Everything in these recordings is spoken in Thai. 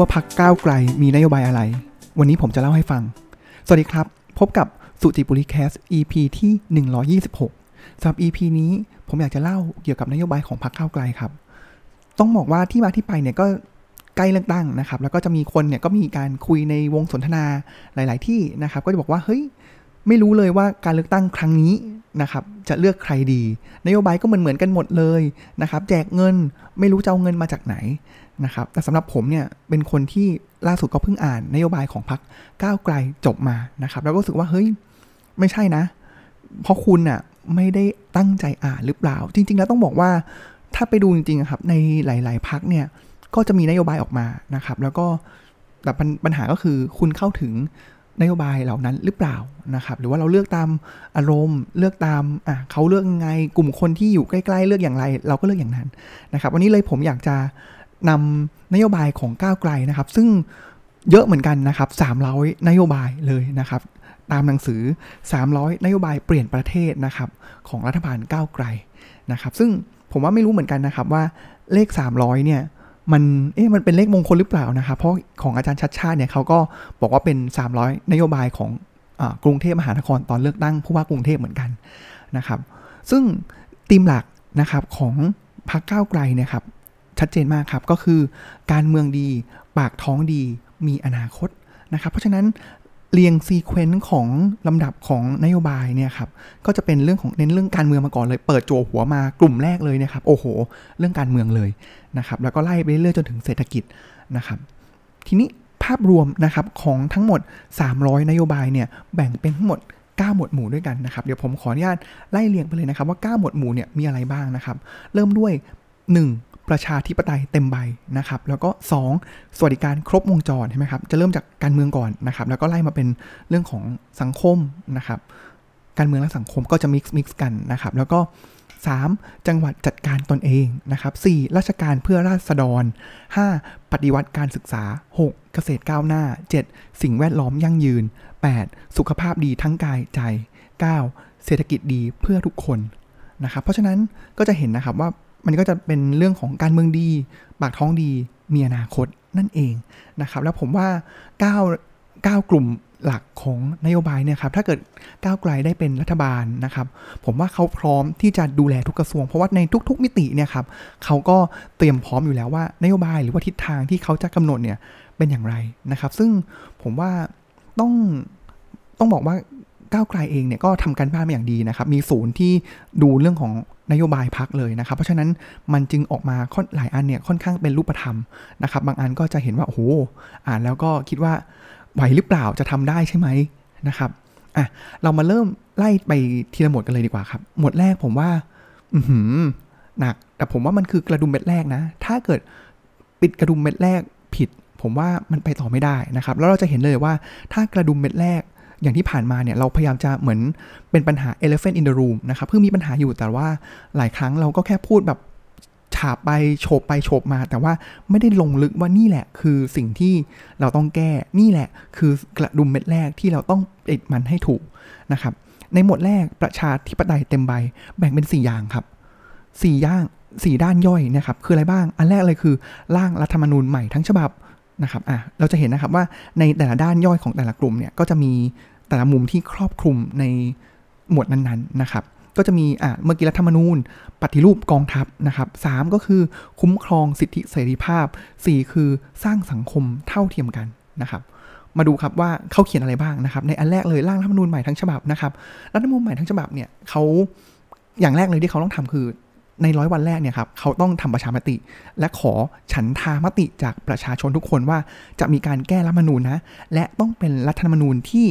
ว่าพักก้าวไกลมีนโยบายอะไร วันนี้ผมจะเล่าให้ฟัง สวัสดีครับ พบกับสุจิบุริแคส EP ที่ 126สำหรับ EP นี้ผมอยากจะเล่าเกี่ยวกับนโยบายของพักก้าวไกลครับ ต้องบอกว่าที่มาที่ไปเนี่ยก็ใกล้เลือกตั้งนะครับ แล้วก็จะมีคนเนี่ยก็มีการคุยในวงสนทนาหลาย ๆ ที่นะครับ ก็จะบอกว่าเฮ้ยไม่รู้เลยว่าการเลือกตั้งครั้งนี้นะครับจะเลือกใครดี นโยบายก็เหมือนเหมือนกันหมดเลยนะครับ แจกเงินไม่รู้จะเอาเงินมาจากไหน นะครับ แต่สำหรับผมเนี่ยเป็นคนที่ล่าสุดก็เพิ่งอ่านนโยบายของพรรคก้าวไกลจบมานะครับ แล้วก็รู้สึกว่าเฮ้ยไม่ใช่นะ เพราะคุณน่ะไม่ได้ตั้งใจอ่านหรือเปล่า จริง ๆ แล้วต้องบอกว่าถ้าไปดูจริงๆครับในหลาย ๆพักเนี่ยก็จะมีนโยบายออกมานะครับ แล้วก็แต่ปัญหาก็คือคุณเข้าถึงนโยบายเหล่านั้นหรือเปล่านะครับ หรือว่าเราเลือกตามอารมณ์ เลือกตามอะเขาเลือกยังไงกลุ่มคนที่อยู่ใกล้ ๆ เลือกอย่างไร เราก็เลือกอย่างนั้นนะครับ วันนี้เลยผมอยากจะ นำนโยบายของก้าวไกลนะครับ ซึ่งเยอะเหมือนกันนะครับ 300 นโยบายเลยนะครับ ตามหนังสือ 300 นโยบายเปลี่ยนประเทศนะครับ ของรัฐบาลก้าวไกลนะครับ ซึ่งผมว่าไม่รู้เหมือนกันนะครับว่าเลข 300 เนี่ยมันเอ๊ะมันเป็นเลขมงคลหรือเปล่านะครับ เพราะของอาจารย์ชัดชาติเนี่ยเขาก็บอกว่าเป็น 300 นโยบายของอกรุงเทพมหานครตอนเลือกตั้งผู้ว่ากรุงเทพเหมือนกันนะครับ ซึ่งธีมหลักนะครับของพรรคก้าวไกลเนี่ยครับ ชัดเจนมากครับ ก็คือการเมืองดี ปากท้องดี มีอนาคตนะครับ เพราะฉะนั้นเรียงซีเควนต์ของลำดับของนโยบายเนี่ยครับ ก็จะเป็นเรื่องของเน้นเรื่องการเมืองมาก่อนเลย เปิดโจหัวมากลุ่มแรกเลยนะครับ โอ้โห เรื่องการเมืองเลยนะครับ แล้วก็ไล่ไปเรื่อยๆจนถึงเศรษฐกิจนะครับ ทีนี้ภาพรวมนะครับของทั้งหมด 300 นโยบายเนี่ยแบ่งเป็นทั้งหมด 9 หมวดหมู่ด้วยกันนะครับ เดี๋ยวผมขออนุญาตไล่เรียงไปเลยนะครับว่า 9 หมวดหมู่เนี่ยมีอะไรบ้างนะครับ เริ่มด้วย 1. ประชาธิปไตยเต็มใบนะครับ แล้วก็ 2. สวัสดิการครบวงจรใช่ไหมครับ จะเริ่มจากการเมืองก่อนนะครับ แล้วก็ไล่มาเป็นเรื่องของสังคมนะครับ การเมืองและสังคมก็จะ mix mix กันนะครับ แล้วก็ 3. จังหวัดจัดการตนเองนะครับ 4. ราชการเพื่อราษฎร 5. ปฏิวัติการศึกษา 6. เกษตรก้าวหน้า 7. สิ่งแวดล้อมยั่งยืน 8. สุขภาพดีทั้งกายใจ 9. เศรษฐกิจดีเพื่อทุกคนนะครับ เพราะฉะนั้นก็จะเห็นนะครับว่า มันก็จะเป็นเรื่องของการเมืองดี ปากท้องดีมีอนาคตนั่นเองนะครับ แล้วผมว่า 9 9 กลุ่มหลักของนโยบายเนี่ยครับถ้าเกิดก้าวไกลได้เป็นรัฐบาลนะครับ ผมว่าเขาพร้อมที่จะดูแลทุกกระทรวง เพราะว่าในทุก ๆ มิติเนี่ยครับเขาก็เตรียมพร้อมอยู่แล้วว่านโยบายหรือว่าทิศทางที่เขาจะกำหนดเนี่ยเป็นอย่างไรนะครับ ซึ่งผมว่าต้องต้องบอกว่า ก้าวไกลเองเนี่ยก็ทำการบ้านมาอย่างดีนะครับ มีศูนย์ที่ดูเรื่องของนโยบายพักเลยนะครับ เพราะฉะนั้นมันจึงออกมาหลายอันเนี่ยค่อนข้างเป็นรูปธรรมนะครับ บางอันก็จะเห็นว่าโอ้โหอ่านแล้วก็คิดว่าไหวหรือเปล่าจะทำได้ใช่ไหมนะครับอะเรามาเริ่มไล่ไปทีละหมวดกันเลยดีกว่าครับ หมวดแรกผมว่า อืหนัก แต่ผมว่ามันคือกระดุมเม็ดแรกนะ ถ้าเกิดปิดกระดุมเม็ดแรกผิด ผมว่ามันไปต่อไม่ได้นะครับ แล้วเราจะเห็นเลยว่าถ้ากระดุมเม็ดแรก อย่างที่ผ่านมาเนี่ยเราพยายามจะเหมือนเป็นปัญหา elephant in the room นะครับเพิ่งมีปัญหาอยู่แต่ว่าหลายครั้งเราก็แค่พูดแบบฉาบไปโฉบไปโฉบมา แต่ว่าไม่ได้ลงลึกว่านี่แหละ คือสิ่งที่เราต้องแก้นี่แหละ คือกระดุมเม็ดแรกที่เราต้องปิดมันให้ถูกนะครับ ในหมวดแรกประชาธิปไตยเต็มใบแบ่งเป็น 4 อย่างครับ4ย่างสี่ด้านย่อยนะครับ คืออะไรบ้าง อันแรกเลยคือร่างรัฐธรรมนูญใหม่ทั้งฉบับ นะครับอะเราจะเห็นนะครับว่าในแต่ละด้านย่อยของแต่ละกลุ่มเนี่ยก็จะมีแต่ละมุมที่ครอบคลุมในหมวดนั้นๆนะครับ ก็จะมีอ่าเมื่อกี้รัฐธรรมนูญ ปฏิรูปกองทัพนะครับสก็คือคุ้มครองสิทธิเสรีภาพ 4 คือสร้างสังคมเท่าเทียมกันนะครับมาดูครับว่าเขาเขียนอะไรบ้างนะครับ ในอันแรกเลยร่างรัฐธรรมนูญใหม่ทั้งฉบับนะครับรัฐธรรมนูญใหม่ทั้งฉบับเนี่ยเขาอย่างแรกเลยที่เขาต้องทำคือ ในร้อยวันแรกเนี่ยครับเขาต้องทำประชามติ และขอฉันทามติจากประชาชนทุกคนว่าจะมีการแก้รัฐมนูญนะ และต้องเป็นรัฐธรรมนูญที่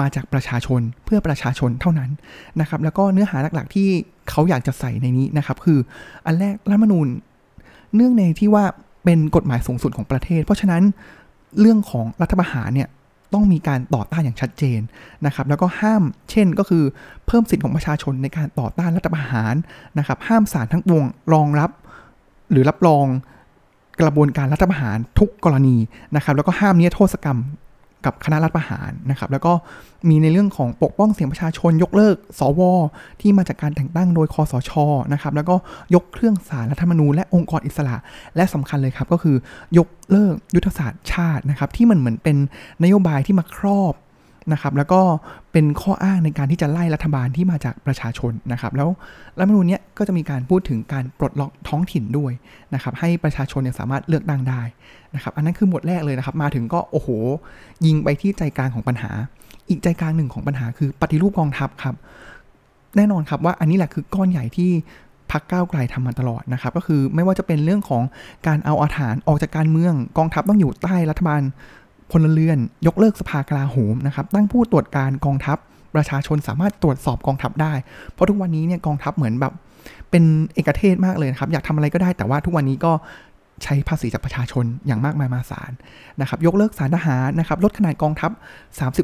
มาจากประชาชนเพื่อประชาชนเท่านั้นนะครับ แล้วก็เนื้อหาหลักๆ ที่เขาอยากจะใส่ในนี้นะครับ คืออันแรกรัฐธรรมนูญ เนื่องในที่ว่าเป็นกฎหมายสูงสุดของประเทศ เพราะฉะนั้นเรื่องของรัฐประหารเนี่ย ต้องมีการต่อต้านอย่างชัดเจนนะครับแล้วก็ห้ามเช่นก็คือเพิ่มสิทธิของประชาชนในการต่อต้านรัฐประหารนะครับห้ามศาลทั้งวงรองรับ หรือรับรองกระบวนการรัฐประหารทุกกรณีนะครับแล้วก็ห้ามนิรโทษกรรม กับคณะรัฐประหารนะครับ แล้วก็มีในเรื่องของปกป้องเสียงประชาชน ยกเลิก สว ที่มาจากการแต่งตั้งโดยคอสชนะครับแล้วก็ยกเครื่องสารรัฐธรรมนูญและองค์กรอิสระ และสำคัญเลยครับก็คือยกเลิกยุทธศาสตร์ชาตินะครับ ที่มันเหมือนเป็นนโยบายที่มาครอบนะครับแล้วก็เป็นข้ออ้างในการที่จะไล่รัฐบาลที่มาจากประชาชนนะครับแล้วรัฐมนูญนี้ก็จะมีการพูดถึงการปลดล็อกท้องถิ่นด้วยนะครับให้ประชาชนเนี่ยสามารถเลือกตั้งได้ นะครับ อันนั้นคือหมวดแรกเลยนะครับ มาถึงก็โอ้โห ยิงไปที่ใจกลางของปัญหา อีกใจกลางหนึ่งของปัญหาคือปฏิรูปกองทัพครับ แน่นอนครับว่าอันนี้แหละคือก้อนใหญ่ที่พักก้าวไกลทำมาตลอดนะครับ ก็คือไม่ว่าจะเป็นเรื่องของการเอาอาถรรพ์ออกจากการเมืองกองทัพต้องอยู่ใต้รัฐบาลพลเรือน ยกเลิกสภากลาโหมนะครับ ตั้งผู้ตรวจการกองทัพประชาชนสามารถตรวจสอบกองทัพได้ เพราะทุกวันนี้เนี่ยกองทัพเหมือนแบบเป็นเอกเทศมากเลยครับ อยากทำอะไรก็ได้แต่ว่าทุกวันนี้ก็ ใช้ภาษีจากประชาชนอย่างมากมายมาศาลนะครับ ยกเลิกสารทหารนะครับ ลดขนาดกองทัพ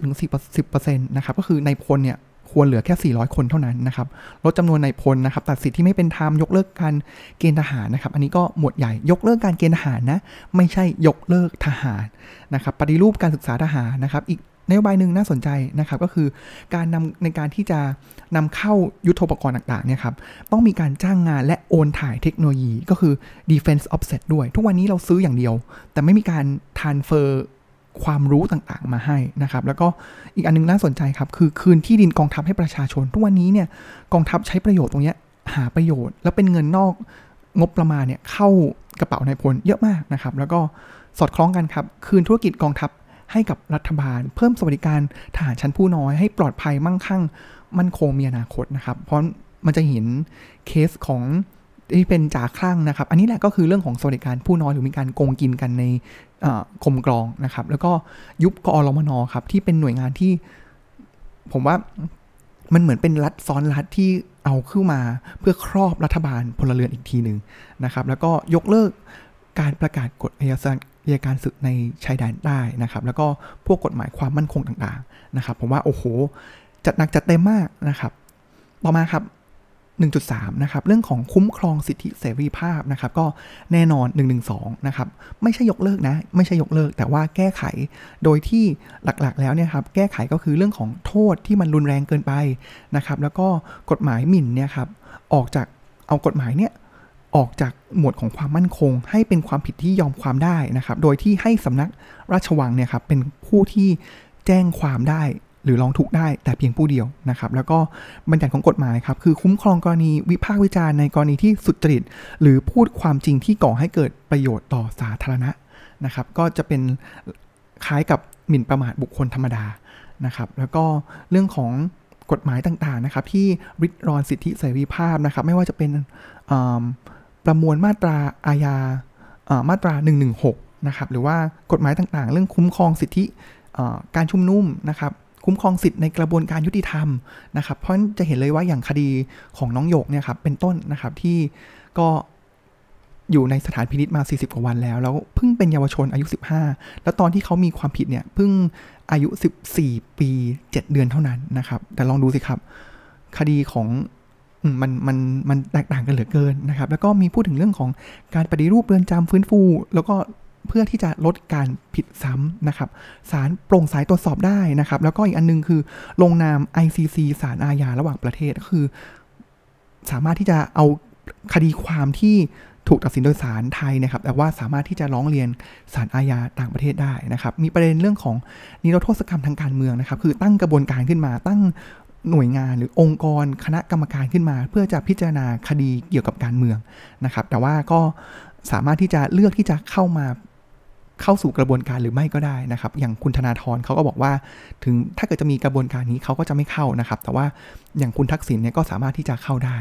30-10%นะครับ ก็คือในพลเนี่ยควรเหลือแค่ 400 คนเท่านั้นนะครับ ลดจำนวนในพลนะครับ ตัดสิทธิ์ที่ไม่เป็นธรรม ยกเลิกการเกณฑ์ทหารนะครับ อันนี้ก็หมวดใหญ่ ยกเลิกการเกณฑ์ทหารนะ ไม่ใช่ยกเลิกทหารนะครับ ปฏิรูปการศึกษาทหารนะครับ อีก นโยบายหนึ่งน่าสนใจนะครับก็คือการนำในการที่จะนำเข้ายุทโธปกรณ์ต่างๆเนี่ยครับต้องมีการจ้างงานและโอนถ่ายเทคโนโลยีก็คือ defense offset ด้วย ทุกวันนี้เราซื้ออย่างเดียว แต่ไม่มีการ transfer ความรู้ต่างๆมาให้นะครับ แล้วก็อีกอันนึงน่าสนใจครับ คือคืนที่ดินกองทัพให้ประชาชน ทุกวันนี้เนี่ยกองทัพใช้ประโยชน์ตรงนี้หาประโยชน์ แล้วเป็นเงินนอกงบประมาณเนี่ยเข้ากระเป๋านายพลเยอะมากนะครับ แล้วก็สอดคล้องกันครับ คืนธุรกิจกองทัพ ให้กับรัฐบาล เพิ่มสวัสดิการทหารชั้นผู้น้อยให้ปลอดภัยมั่งคั่ง มั่นคงมีอนาคตนะครับ เพราะมันจะเห็นเคสของที่เป็นจ่าคลั่งนะครับ อันนี้แหละก็คือเรื่องของสวัสดิการผู้น้อยหรือมีการโกงกินกันในกรมกรองนะครับ แล้วก็ยุบกอรมนครับที่เป็นหน่วยงานที่ ผมว่ามันเหมือนเป็นรัฐซ้อนรัฐที่เอาขึ้นมาเพื่อครอบรัฐบาลพลเรือนอีกทีหนึ่งนะครับ แล้วก็ยกเลิกการประกาศกฎอายการ การศึกในชายแดนได้นะครับ แล้วก็พวกกฎหมายความมั่นคงต่างๆนะครับ ผมว่าโอ้โห จัดหนักจัดเต็มมากนะครับ ต่อมาครับ 1.3 นะครับ เรื่องของคุ้มครองสิทธิเสรีภาพนะครับ ก็แน่นอน 112 นะครับ ไม่ใช่ยกเลิกนะ ไม่ใช่ยกเลิก แต่ว่าแก้ไข โดยที่หลักๆ แล้วเนี่ยครับ แก้ไขก็คือเรื่องของโทษที่มันรุนแรงเกินไปนะครับ แล้วก็กฎหมายหมิ่นเนี่ยครับ ออกจากเอากฎหมายเนี่ย ออกจากหมวดของความมั่นคง ให้เป็นความผิดที่ยอมความได้นะครับ โดยที่ให้สำนักราชวังเนี่ยครับเป็นผู้ที่แจ้งความได้หรือร้องทุกข์ได้แต่เพียงผู้เดียวนะครับ แล้วก็บัญญัติของกฎหมายครับ คือคุ้มครองกรณีวิพากษ์วิจารณ์ในกรณีที่สุจริต หรือพูดความจริงที่ก่อให้เกิดประโยชน์ต่อสาธารณะนะครับ ก็จะเป็นคล้ายกับหมิ่นประมาทบุคคลธรรมดานะครับ แล้วก็เรื่องของกฎหมายต่างๆนะครับ ที่ริดรอนสิทธิเสรีภาพนะครับ ไม่ว่าจะเป็น ประมวลมาตราอาญามาตรา 116 นะครับ หรือว่ากฎหมายต่างๆ เรื่องคุ้มครองสิทธิการชุมนุมนะครับ คุ้มครองสิทธิ์ในกระบวนการยุติธรรมนะครับ เพราะจะเห็นเลยว่าอย่างคดีของน้องหยกเนี่ยครับเป็นต้นนะครับที่ก็อยู่ในสถานพินิษมา 40 กว่าวันแล้ว แล้วเพิ่งเป็นเยาวชนอายุ 15 แล้วตอนที่เขามีความผิดเนี่ยเพิ่งอายุ 14 ปี 7 เดือนเท่านั้นนะครับ แต่ลองดูสิครับ คดีของ มันมันมันแตกต่างกันเหลือเกินนะครับ แล้วก็มีพูดถึงเรื่องของการปฏิรูปเรือนจำฟื้นฟู แล้วก็เพื่อที่จะลดการผิดซ้ำนะครับศาลโปร่งใสตรวจสอบได้นะครับ แล้วก็อีกอันนึงคือลงนาม ICC ศาลอาญาระหว่างประเทศก็คือ สามารถที่จะเอาคดีความที่ถูกตัดสินโดยศาลไทยนะครับ แต่ว่าสามารถที่จะร้องเรียนศาลอาญาต่างประเทศได้นะครับ มีประเด็นเรื่องของนิรโทษกรรมทางการเมืองนะครับ คือตั้งกระบวนการขึ้นมา ตั้ง หน่วยงานหรือองค์กรคณะกรรมการขึ้นมา เพื่อจะพิจารณาคดีเกี่ยวกับการเมืองนะครับ แต่ว่าก็สามารถที่จะเลือกที่จะเข้ามา เข้าสู่กระบวนการหรือไม่ก็ได้นะครับ อย่างคุณธนาธรเขาก็บอกว่า ถึงถ้าเกิดจะมีกระบวนการนี้เขาก็จะไม่เข้านะครับ แต่ว่าอย่างคุณทักษิณเนี่ยก็สามารถที่จะเข้าได้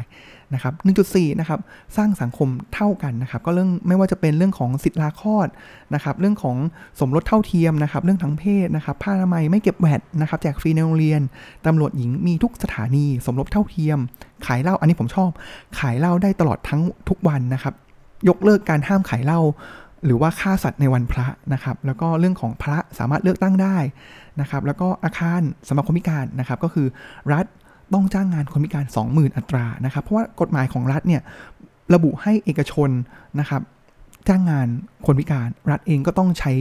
นะครับ 1.4 นะครับ สร้างสังคมเท่ากันนะครับ ก็เรื่องไม่ว่าจะเป็นเรื่องของสิทธิลาคลอดนะครับ เรื่องของสมรสเท่าเทียมนะครับ เรื่องทางเพศนะครับ ผ้าอนามัยไม่เก็บแวดนะครับ แจกฟรีในโรงเรียน ตำรวจหญิงมีทุกสถานี สมรสเท่าเทียม ขายเหล้า อันนี้ผมชอบ ขายเหล้าได้ตลอดทั้งทุกวันนะครับ ยกเลิกการห้ามขายเหล้า หรือว่าฆ่าสัตว์ในวันพระนะครับ แล้วก็เรื่องของพระสามารถเลือกตั้งได้นะครับ แล้วก็อาคารสำหรับคนพิการนะครับ ก็คือรัฐต้องจ้างงานคนพิการ 20,000 อัตรานะครับ เพราะว่ากฎหมายของรัฐเนี่ยระบุให้เอกชนนะครับ จ้างงานคนพิการ รัฐเองก็ต้องใช้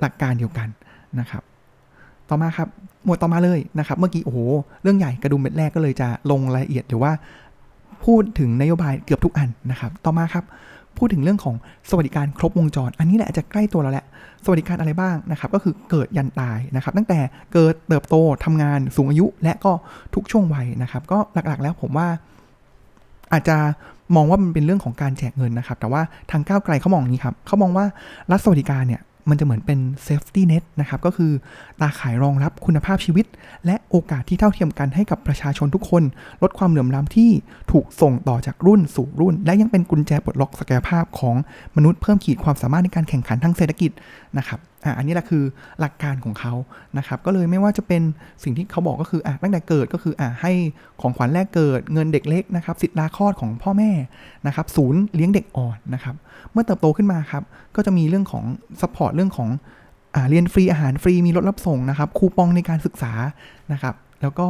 หลักการเดียวกันนะครับ ต่อมาครับหมวดต่อมาเลยนะครับ เมื่อกี้โอ้โหเรื่องใหญ่กระดุมเม็ดแรกก็เลยจะลงรายละเอียดหรือว่าพูดถึงนโยบายเกือบทุกอันนะครับ ต่อมาครับ พูดถึงเรื่องของสวัสดิการครบวงจร อันนี้แหละจะใกล้ตัวเราแหละ สวัสดิการอะไรบ้างนะครับ ก็คือเกิดยันตายนะครับ ตั้งแต่เกิดเติบโตทำงานสูงอายุ และก็ทุกช่วงวัยนะครับ ก็หลักๆแล้วผมว่าอาจจะมองว่ามันเป็นเรื่องของการแจกเงินนะครับ แต่ว่าทางก้าวไกลเขามองนี้ครับเขามองว่ารัฐสวัสดิการเนี่ย มันจะเหมือนเป็น safety net นะครับ ก็คือตาข่ายรองรับคุณภาพชีวิต และโอกาสที่เท่าเทียมกันให้กับประชาชนทุกคน ลดความเหลื่อมล้ำที่ถูกส่งต่อจากรุ่นสู่รุ่น และยังเป็นกุญแจปลดล็อกศักยภาพของมนุษย์เพิ่มขีดความสามารถในการแข่งขันทางเศรษฐกิจนะครับ อะอันนี้แหละคือหลักการของเขานะครับก็เลยไม่ว่าจะเป็นสิ่งที่เขาบอกก็คืออะตั้งแต่เกิดก็คืออะให้ของขวัญแรกเกิดเงินเด็กเล็กนะครับสิทธิลาคลอดของพ่อแม่นะครับศูนย์เลี้ยงเด็กอ่อนนะครับเมื่อเติบโตขึ้นมาครับก็จะมีเรื่องของ support เรื่องของอ่าเรียนฟรีอาหารฟรีมีรถรับส่งนะครับคูปองในการศึกษานะครับแล้วก็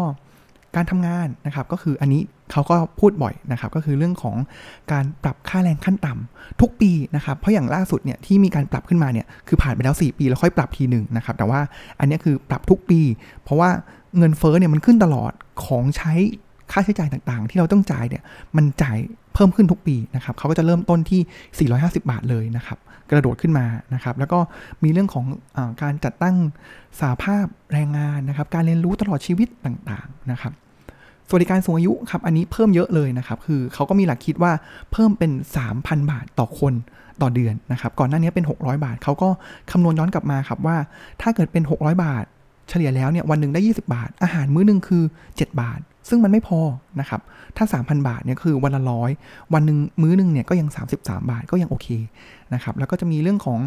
การทำงานนะครับก็คืออันนี้เขาก็พูดบ่อยนะครับก็คือเรื่องของการปรับค่าแรงขั้นต่ำทุกปีนะครับเพราะอย่างล่าสุดเนี่ยที่มีการปรับขึ้นมาเนี่ยคือผ่านไปแล้ว 4 ปีแล้วค่อยปรับทีหนึ่งนะครับแต่ว่าอันนี้คือปรับทุกปี เพราะว่าเงินเฟ้อเนี่ยมันขึ้นตลอดของใช้ค่าใช้จ่ายต่างๆ ที่เราต้องจ่ายเนี่ยมันจ่าย เพิ่มขึ้นทุกปีนะครับเขาก็จะเริ่มต้นที่ 450 บาทเลยนะครับกระโดดขึ้นมานะครับแล้วก็มีเรื่องของอการจัดตั้งสาภาพแรงงานนะครับการเรียนรู้ตลอดชีวิตต่างๆนะครับสวัสดิการสูงอายุครับอันนี้เพิ่มเยอะเลยนะครับคือเขาก็มีหลักคิดว่าเพิ่มเป็น 3,000 บาทต่อคนต่อเดือนนะครับก่อนหน้านี้เป็น 600 บาทเขาก็คำนวณย้อนกลับมาครับว่าถ้าเกิดเป็น 600 บาท เฉลี่ยแล้วเนี่ยวันหนึ่งได้ 20 บาท อาหารมื้อหนึ่งคือ 7 บาท ซึ่งมันไม่พอนะครับ ถ้า 3,000 บาทเนี่ยคือวันละร้อยวันหนึ่งมื้อหนึ่งเนี่ยก็ยัง 33 บาทก็ยังโอเคนะครับ แล้วก็จะมีเรื่องของ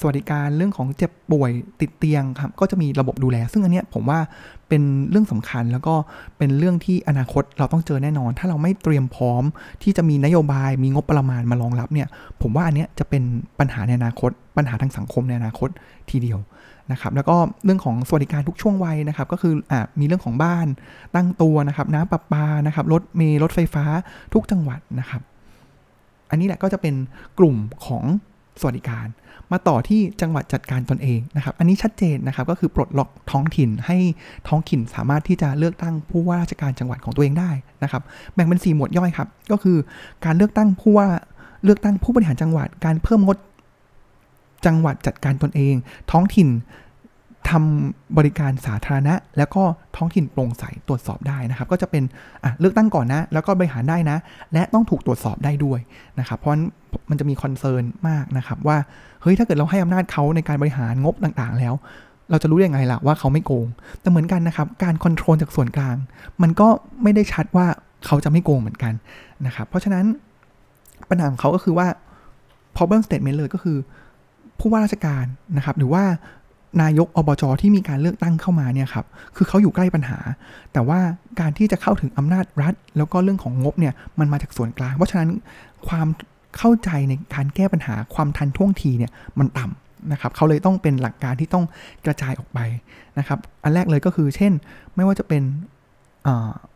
สวัสดิการเรื่องของเจ็บป่วยติดเตียงครับก็จะมีระบบดูแล ซึ่งอันเนี้ยผมว่าเป็นเรื่องสำคัญแล้วก็เป็นเรื่องที่อนาคตเราต้องเจอแน่นอน ถ้าเราไม่เตรียมพร้อมที่จะมีนโยบายมีงบประมาณมารองรับเนี่ยผมว่าอันเนี้ยจะเป็นปัญหาในอนาคต ปัญหาทางสังคมในอนาคตทีเดียว นะครับแล้วก็เรื่องของสวัสดิการทุกช่วงวัยนะครับก็คืออมีเรื่องของบ้านตั้งตัวนะครับน้ำประปานะครับรถเมล์รถไฟฟ้าทุกจังหวัดนะครับ อันนี้แหละก็จะเป็นกลุ่มของสวัสดิการ มาต่อที่จังหวัดจัดการตนเองนะครับ อันนี้ชัดเจนนะครับก็คือปลดล็อกท้องถิ่นให้ท้องถิ่นสามารถที่จะเลือกตั้งผู้ว่าราชการจังหวัดของตัวเองได้นะครับ แบ่งเป็น 4 หมวดย่อยครับ ก็คือการเลือกตั้งผู้ว่าเลือกตั้งผู้บริหารจังหวัด การเพิ่มงด จังหวัดจัดการตนเอง ท้องถิ่นทำบริการสาธารณะ แล้วก็ท้องถิ่นโปร่งใสตรวจสอบได้นะครับ ก็จะเป็นอะเลือกตั้งก่อนนะ แล้วก็บริหารได้นะ และต้องถูกตรวจสอบได้ด้วยนะครับ เพราะมันจะมี concern มากนะครับว่าเฮ้ยถ้าเกิดเราให้อำนาจเขาในการบริหารงบต่างๆ แล้ว เราจะรู้ยังไงล่ะว่าเขาไม่โกง แต่เหมือนกันนะครับ การ control จากส่วนกลาง มันก็ไม่ได้ชัดว่าเขาจะไม่โกงเหมือนกันนะครับ เพราะฉะนั้นปัญหาของเขาก็คือว่า problem statement เลยก็คือ ผู้ว่าราชการนะครับ หรือว่านายกอบจที่มีการเลือกตั้งเข้ามาเนี่ยครับ คือเขาอยู่ใกล้ปัญหา แต่ว่าการที่จะเข้าถึงอำนาจรัฐ แล้วก็เรื่องของงบเนี่ย มันมาจากส่วนกลาง เพราะฉะนั้นความเข้าใจในการแก้ปัญหาความทันท่วงทีเนี่ย มันต่ำนะครับ เขาเลยต้องเป็นหลักการที่ต้องกระจายออกไปนะครับ อันแรกเลยก็คือ เช่น ไม่ว่าจะเป็น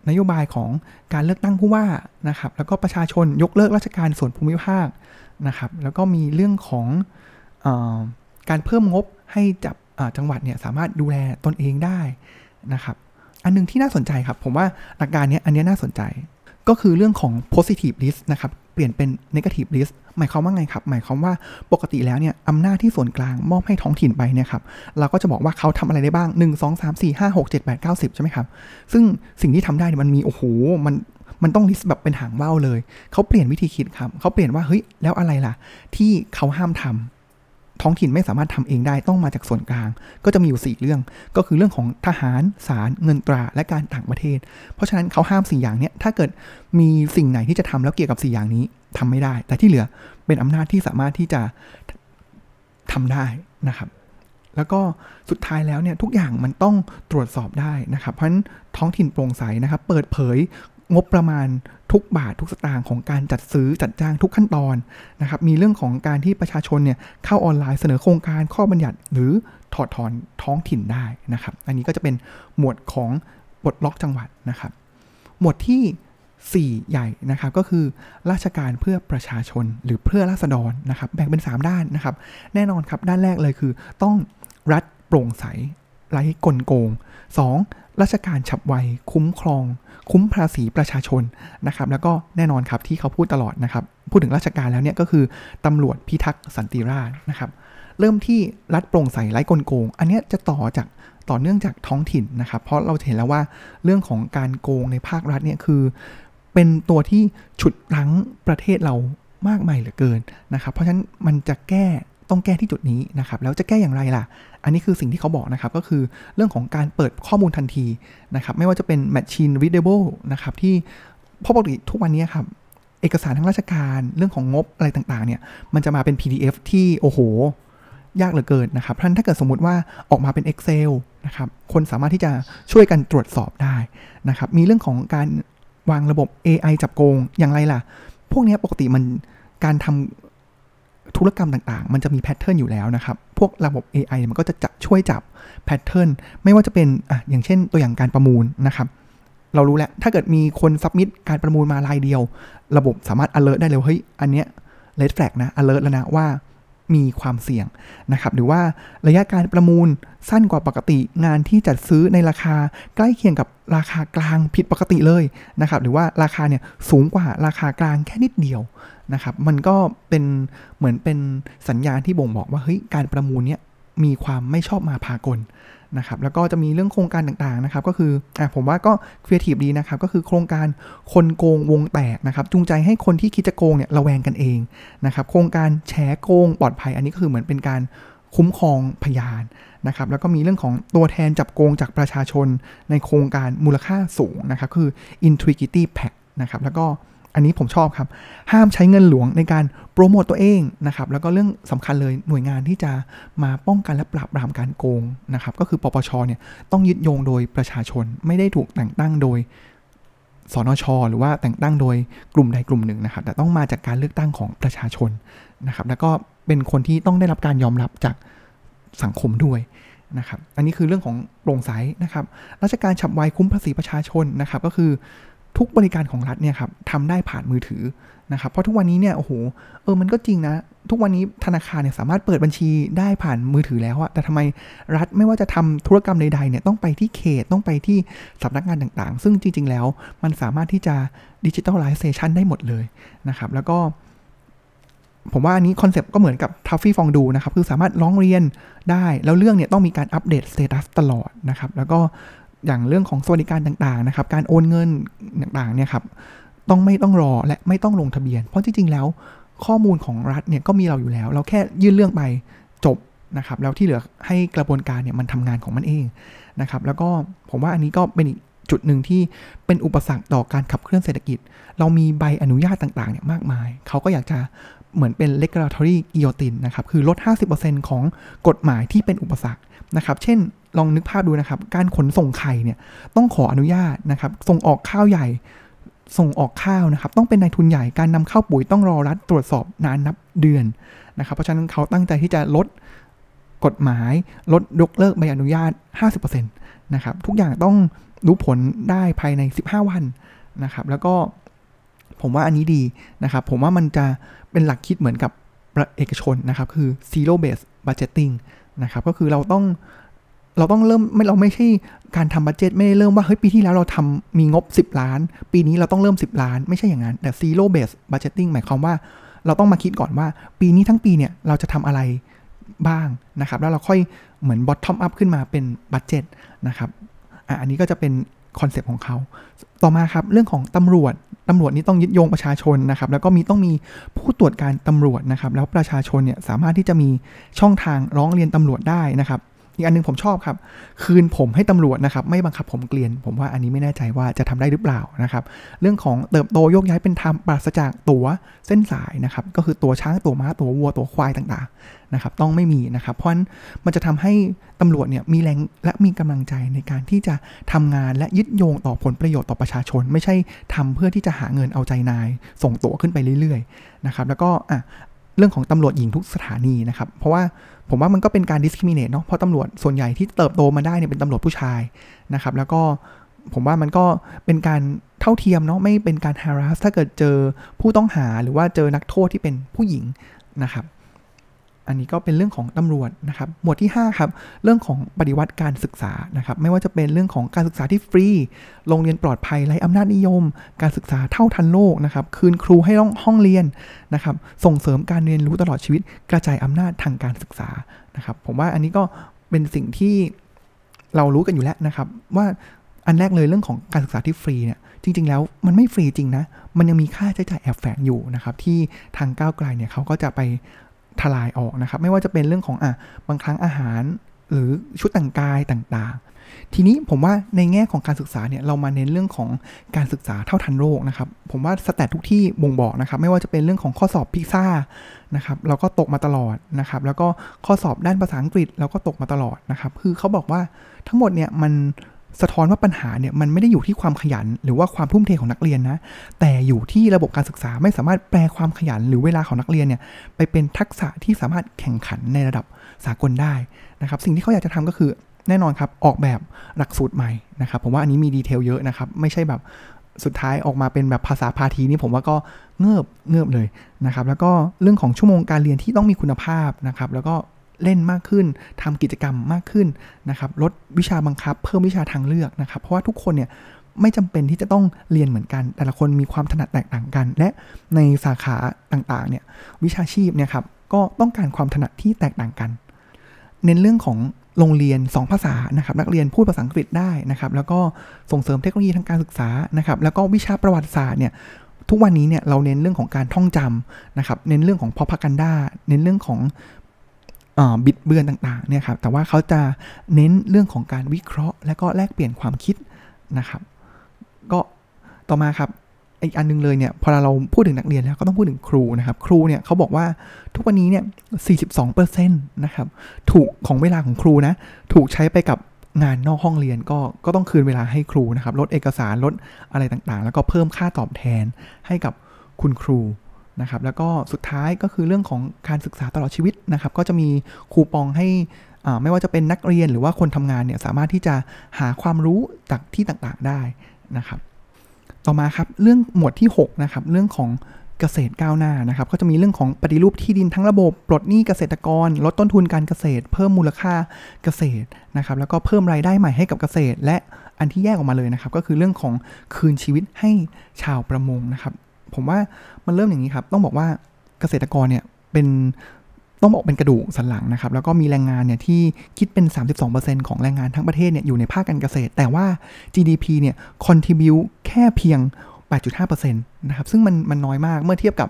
นโยบายของการเลือกตั้งผู้ว่านะครับ แล้วก็ประชาชนยกเลิกราชการส่วนภูมิภาคนะครับ แล้วก็มีเรื่องของ การเพิ่มงบให้จับจังหวัดเนี่ยสามารถดูแลตนเองได้นะครับ อันนึงที่น่าสนใจครับ ผมว่าหลักการนี้อันนี้น่าสนใจ ก็คือเรื่องของ positive list นะครับ เปลี่ยนเป็น negative list หมายความว่าไงครับ หมายความว่าปกติแล้วเนี่ยอำนาจที่ส่วนกลางมอบให้ท้องถิ่นไปเนี่ยครับเราก็จะบอกว่าเขาทำอะไรได้บ้าง 1 2 3 4 5 6 7 8 9 10 ใช่ไหมครับ ซึ่งสิ่งที่ทำได้มันมีโอ้โหมันมันต้องลิสต์แบบเป็นหางว่าวเลย เขาเปลี่ยนวิธีคิดครับ เขาเปลี่ยนว่าเฮ้ยแล้วอะไรล่ะ ที่เขาห้ามทำ ท้องถิ่นไม่สามารถทำเองได้ต้องมาจากส่วนกลาง ก็จะมีอยู่ 4 เรื่อง ก็คือเรื่องของทหารศาลเงินตราและการต่างประเทศ เพราะฉะนั้นเขาห้ามสี่อย่างนี้ถ้าเกิดมีสิ่งไหนที่จะทำแล้วเกี่ยวกับสี่อย่างนี้ทำไม่ได้ แต่ที่เหลือเป็นอำนาจที่สามารถที่จะทำได้นะครับ แล้วก็สุดท้ายแล้วเนี่ยทุกอย่างมันต้องตรวจสอบได้นะครับ เพราะฉะนั้นท้องถิ่นโปร่งใสนะครับ เปิดเผย งบประมาณทุกบาททุกสตางค์ของการจัดซื้อจัดจ้างทุกขั้นตอนนะครับมีเรื่องของการที่ประชาชนเนี่ยเข้าออนไลน์เสนอโครงการข้อบัญญัติ หรือถอดถอนท้องถิ่นได้นะครับ อันนี้ก็จะเป็นหมวดของบทล็อกจังหวัดนะครับ หมวดที่ 4 ใหญ่นะครับก็คือราชการเพื่อประชาชนหรือเพื่อราษฎรนะครับ แบ่งเป็น 3 ด้านนะครับ แน่นอนครับด้านแรกเลยคือ ต้องรัฐโปร่งใสไร้กลโกง 2. ราชการฉับไว คุ้มครอง คุ้มภาษีประชาชนนะครับ แล้วก็แน่นอนครับที่เขาพูดตลอดนะครับ พูดถึงราชการแล้วเนี่ยก็คือตำรวจพิทักษ์สันติราษฎร์นะครับ เริ่มที่รัฐโปร่งใสไร้กลโกง อันนี้จะต่อจากต่อเนื่องจากท้องถิ่นนะครับ เพราะเราเห็นแล้วว่าเรื่องของการโกงในภาครัฐเนี่ยคือ เป็นตัวที่ฉุดรั้งประเทศเรามากมายเหลือเกินนะครับ เพราะฉะนั้นมันจะแก้ ต้องแก้ที่จุดนี้นะครับ แล้วจะแก้อย่างไรล่ะ อันนี้คือสิ่งที่เขาบอกนะครับ ก็คือเรื่องของการเปิดข้อมูลทันทีนะครับ ไม่ว่าจะเป็น machine readable นะครับที่พราะปกติทุกวันนี้ครับ เอกสารทางราชการเรื่องของงบอะไรต่างๆเนี่ย มันจะมาเป็น PDF ที่โอ้โห ยากเหลือเกินนะครับท่านถ้าเกิดสมมุติว่าออกมาเป็น Excel นะครับ คนสามารถที่จะช่วยกันตรวจสอบได้นะครับ มีเรื่องของการวางระบบ AI จับโกงอย่างไรล่ะ พวกนี้ปกติมันการทำ ธุรกรรมต่างๆ มันจะมีแพทเทิร์นอยู่แล้วนะครับ พวกระบบ AI มันก็จะจะช่วยจับแพทเทิร์นไม่ว่าจะเป็นอะอย่างเช่นตัวอย่างการประมูลนะครับ เรารู้แล้ว ถ้าเกิดมีคนสับมิดการประมูลมารายเดียว ระบบสามารถ alert ได้เลยเฮ้ย อันเนี้ย red flag นะ alert แล้วนะว่า มีความเสี่ยงนะครับหรือว่าระยะการประมูลสั้นกว่าปกติ งานที่จัดซื้อในราคาใกล้เคียงกับราคากลางผิดปกติเลยนะครับหรือว่าราคาเนี่ยสูงกว่าราคากลางแค่นิดเดียวนะครับมันก็เป็นเหมือนเป็นสัญญาณที่บ่งบอกว่าเฮ้ยการประมูลเนี่ยมีความไม่ชอบมาพากล นะครับแล้วก็จะมีเรื่องโครงการต่างๆนะครับก็คืออะผมว่าก็ครีเอทีฟดีนะครับก็คือโครงการคนโกงวงแตกนะครับจูงใจให้คนที่คิดจะโกงเนี่ยระแวงกันเองนะครับโครงการแฉโกงปลอดภัยอันนี้ก็คือเหมือนเป็นการคุ้มครองพยานนะครับแล้วก็มีเรื่องของตัวแทนจับโกงจากประชาชนในโครงการมูลค่าสูงนะครับคือ Integrity Pack นะครับแล้วก็ อันนี้ผมชอบครับ ห้ามใช้เงินหลวงในการโปรโมตตัวเองนะครับ แล้วก็เรื่องสำคัญเลยหน่วยงานที่จะมาป้องกันและปราบปรามการโกงนะครับ ก็คือปปชเนี่ยต้องยึดโยงโดยประชาชน ไม่ได้ถูกแต่งตั้งโดยสนช หรือว่าแต่งตั้งโดยกลุ่มใดกลุ่มหนึ่งนะครับ แต่ต้องมาจากการเลือกตั้งของประชาชนนะครับ แล้วก็เป็นคนที่ต้องได้รับการยอมรับจากสังคมด้วยนะครับ อันนี้คือเรื่องของโปร่งใสนะครับ ราชการฉับไวคุ้มภาษีประชาชนนะครับ ก็คือ ทุกบริการของรัฐเนี่ยครับทำได้ผ่านมือถือนะครับเพราะทุกวันนี้เนี่ยโอ้โหเออมันก็จริงนะ ทุกวันนี้ธนาคารเนี่ยสามารถเปิดบัญชีได้ผ่านมือถือแล้วอะแต่ทำไมรัฐไม่ว่าจะทำธุรกรรมใดๆเนี่ยต้องไปที่เขตต้องไปที่สำนักงานต่างๆ ซึ่งจริง ๆ แล้วมันสามารถที่จะดิจิทัลไลเซชันได้หมดเลยนะครับแล้วก็ผมว่าอันนี้ concept ก็เหมือนกับ Traffy Fondue นะครับ คือสามารถร้องเรียนได้ แล้วเรื่องเนี่ยต้องมีการ update status ตลอดนะครับ แล้วก็ อย่างเรื่องของสวัสดิการต่างๆนะครับ การโอนเงินต่างๆเนี่ยครับต้องไม่ต้องรอและไม่ต้องลงทะเบียน เพราะจริงๆแล้วข้อมูลของรัฐเนี่ยก็มีเราอยู่แล้ว เราแค่ยื่นเรื่องไปจบนะครับ แล้วที่เหลือให้กระบวนการเนี่ยมันทำงานของมันเองนะครับ แล้วก็ผมว่าอันนี้ก็เป็นอีกจุดหนึ่งที่เป็นอุปสรรคต่อการขับเคลื่อนเศรษฐกิจ เรามีใบอนุญาตต่างๆเนี่ยมากมาย เขาก็อยากจะเหมือนเป็น regulatory guillotine นะครับ คือลด 50%ของกฎหมายที่เป็นอุปสรรค นะครับ เช่นลองนึกภาพดูนะครับ การขนส่งไข่เนี่ยต้องขออนุญาตนะครับ ส่งออกข้าวใหญ่ ส่งออกข้าวนะครับ ต้องเป็นนายทุนใหญ่ การนำเข้าปุ๋ยต้องรอรัฐตรวจสอบนานนับเดือนนะครับ เพราะฉะนั้นเขาตั้งใจที่จะลดกฎหมาย ลดยกเลิกใบอนุญาต 50%นะครับ ทุกอย่างต้องรู้ผลได้ภายใน 15 วันนะครับ แล้วก็ผมว่าอันนี้ดีนะครับ ผมว่ามันจะเป็นหลักคิดเหมือนกับเอกชนนะครับ คือ zero base budgeting นะครับก็คือเราต้องเราต้องเริ่มไม่เราไม่ใช่การทำบัตเจตไม่ได้เริ่มว่าเฮ้ยปีที่แล้วเราทำมีงบ 10 ล้าน ปีนี้เราต้องเริ่ม 10 ล้าน ไม่ใช่อย่างนั้นแต่ zero base budgeting หมายความว่า เราต้องมาคิดก่อนว่า ปีนี้ทั้งปีเนี่ยเราจะทำอะไรบ้างนะครับ แล้วเราค่อยเหมือน bottom up ขึ้นมาเป็นบัตเจตนะครับอะอันนี้ก็จะเป็น คอนเซปต์ของเขา ต่อมาครับเรื่องของตำรวจตำรวจนี่ต้องยึดโยงประชาชนนะครับ แล้วก็มีต้องมีผู้ตรวจการตำรวจนะครับ แล้วประชาชนเนี่ยสามารถที่จะมีช่องทางร้องเรียนตำรวจได้นะครับอีกอันนึงผมชอบครับ คืนผมให้ตำรวจนะครับ ไม่บังคับผมเกลียน ผมว่าอันนี้ไม่แน่ใจว่าจะทำได้หรือเปล่านะครับ เรื่องของเติบโตโยกย้ายเป็นธรรมปราศจากตัวเส้นสายนะครับ ก็คือตัวช้างตัวม้าตัววัวตัวควายต่างๆ นะครับต้องไม่มีนะครับ เพราะมันจะทำให้ตำรวจเนี่ยมีแรงและมีกำลังใจในการที่จะทำงานและยึดโยงต่อผลประโยชน์ต่อประชาชน ไม่ใช่ทำเพื่อที่จะหาเงินเอาใจนาย ส่งตัวขึ้นไปเรื่อยๆนะครับแล้วก็อะเรื่องของตำรวจหญิงทุกสถานีนะครับ เพราะว่าผมว่ามันก็เป็นการ discriminate เนาะเพราะตำรวจส่วนใหญ่ที่เติบโตมาได้เนี่ยเป็นตำรวจผู้ชายนะครับ แล้วก็ผมว่ามันก็เป็นการเท่าเทียมเนาะไม่เป็นการ harass ถ้าเกิดเจอผู้ต้องหาหรือว่าเจอนักโทษที่เป็นผู้หญิงนะครับ อันนี้ก็เป็นเรื่องของตำรวจนะครับ หมวดที่5ครับ เรื่องของปฏิวัติการศึกษานะครับ ไม่ว่าจะเป็นเรื่องของการศึกษาที่ฟรี โรงเรียนปลอดภัยไร้อำนาจนิยม การศึกษาเท่าทันโลกนะครับ คืนครูให้ห้องเรียนนะครับ ส่งเสริมการเรียนรู้ตลอดชีวิต กระจายอำนาจทางการศึกษานะครับ ผมว่าอันนี้ก็เป็นสิ่งที่เรารู้กันอยู่แล้วนะครับ ว่าอันแรกเลยเรื่องของการศึกษาที่ฟรีเนี่ยจริง ๆ แล้วมันไม่ฟรีจริงนะ มันยังมีค่าใช้จ่ายแอบแฝงอยู่นะครับ ที่ทางก้าวไกลเนี่ยเขาก็จะไป ทลายออกนะครับ ไม่ว่าจะเป็นเรื่องของอะบางครั้งอาหารหรือชุดแต่งกายต่างๆ ทีนี้ผมว่าในแง่ของการศึกษาเนี่ยเรามาเน้นเรื่องของการศึกษาเท่าทันโลกนะครับ ผมว่าสแตททุกที่บ่งบอกนะครับ ไม่ว่าจะเป็นเรื่องของข้อสอบพิซซ่านะครับเราก็ตกมาตลอดนะครับ แล้วก็ข้อสอบด้านภาษาอังกฤษเราก็ตกมาตลอดนะครับ คือเขาบอกว่าทั้งหมดเนี่ยมัน สะท้อนว่าปัญหาเนี่ยมันไม่ได้อยู่ที่ความขยัน หรือว่าความทุ่มเทของนักเรียนนะ แต่อยู่ที่ระบบการศึกษาไม่สามารถแปลความขยันหรือเวลาของนักเรียนเนี่ยไปเป็นทักษะที่สามารถแข่งขันในระดับสากลได้นะครับ สิ่งที่เขาอยากจะทำก็คือแน่นอนครับออกแบบหลักสูตรใหม่นะครับผมว่าอันนี้มีดีเทลเยอะนะครับ ไม่ใช่แบบสุดท้ายออกมาเป็นแบบภาษาพาทีนี่ผมว่าก็เงือบเงือบเลยนะครับ แล้วก็เรื่องของชั่วโมงการเรียนที่ต้องมีคุณภาพนะครับ แล้วก็ เล่นมากขึ้นทำกิจกรรมมากขึ้นนะครับลดวิชาบังคับ เพิ่มวิชาทางเลือกนะครับ เพราะว่าทุกคนเนี่ยไม่จำเป็นที่จะต้องเรียนเหมือนกัน แต่ละคนมีความถนัดแตกต่างกัน และในสาขาต่างๆเนี่ยวิชาชีพเนี่ยครับก็ต้องการความถนัดที่แตกต่างกัน เน้นเรื่องของโรงเรียน 2 ภาษานะครับนักเรียนพูดภาษาอังกฤษได้นะครับ แล้วก็ส่งเสริมเทคโนโลยีทางการศึกษานะครับ แล้วก็วิชาประวัติศาสตร์เนี่ยทุกวันนี้เนี่ยเราเน้นเรื่องของการท่องจำนะครับ เน้นเรื่องของพอพักันด้าเน้นเรื่องของ บิดเบือนต่างๆเนี่ยครับแต่ว่าเขาจะเน้นเรื่องของการวิเคราะห์ และก็แลกเปลี่ยนความคิดนะครับ ก็ต่อมาครับอีกอันนึงเลยเนี่ยพอเราพูดถึงนักเรียนแล้วก็ต้องพูดถึงครูนะครับ ครูเนี่ยเขาบอกว่าทุกวันนี้เนี่ย 42%นะครับ ถูกของเวลาของครูนะ ถูกใช้ไปกับงานนอกห้องเรียนก็ก็ต้องคืนเวลาให้ครูนะครับ ลดเอกสารลดอะไรต่างๆ แล้วก็เพิ่มค่าตอบแทนให้กับคุณครู นะครับแล้วก็สุดท้ายก็คือเรื่องของการศึกษาตลอดชีวิตนะครับก็จะมีคูปองให้ไม่ว่าจะเป็นนักเรียนหรือว่าคนทำงานเนี่ยสามารถที่จะหาความรู้จากที่ต่างๆได้นะครับ ต่อมาครับเรื่องหมวดที่6นะครับเรื่องของเกษตรก้าวหน้านะครับ ก็จะมีเรื่องของปฏิรูปที่ดินทั้งระบบ ปลดหนี้เกษตรกร ลดต้นทุนการเกษตร เพิ่มมูลค่าเกษตรนะครับ แล้วก็เพิ่มรายได้ใหม่ให้กับเกษตร และอันที่แยกออกมาเลยนะครับ ก็คือเรื่องของคืนชีวิตให้ชาวประมงนะครับ ผมว่ามันเริ่มอย่างนี้ครับ ต้องบอกว่าเกษตรกรเนี่ยเป็นต้องบอกเป็นกระดูกสันหลังนะครับ แล้วก็มีแรงงานเนี่ยที่คิดเป็น 32%ของแรงงานทั้งประเทศเนี่ยอยู่ในภาคการเกษตร แต่ว่า GDP เนี่ย contribu แค่เพียง 8.5%นะครับซึ่งมันมันน้อยมากเมื่อเทียบกับ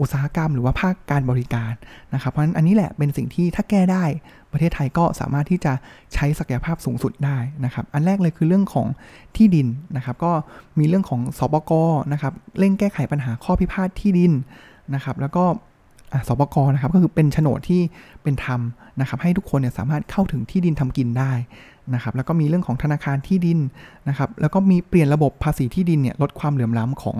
อุตสาหกรรมหรือว่าภาคการบริการนะครับเพราะฉะนั้นอันนี้แหละเป็นสิ่งที่ถ้าแก้ได้ประเทศไทยก็สามารถที่จะใช้ศักยภาพสูงสุดได้นะครับอันแรกเลยคือเรื่องของที่ดินนะครับก็มีเรื่องของสบกนะครับเร่งแก้ไขปัญหาข้อพิพาทที่ดินนะครับแล้วก็สบกนะครับก็คือเป็นโฉนดที่เป็นธรรมนะครับให้ทุกคนเนี่ยสามารถเข้าถึงที่ดินทำกินได้ นะครับแล้วก็มีเรื่องของธนาคารที่ดินนะครับแล้วก็มีเปลี่ยนระบบภาษีที่ดินเนี่ยลดความเหลื่อมล้ำของ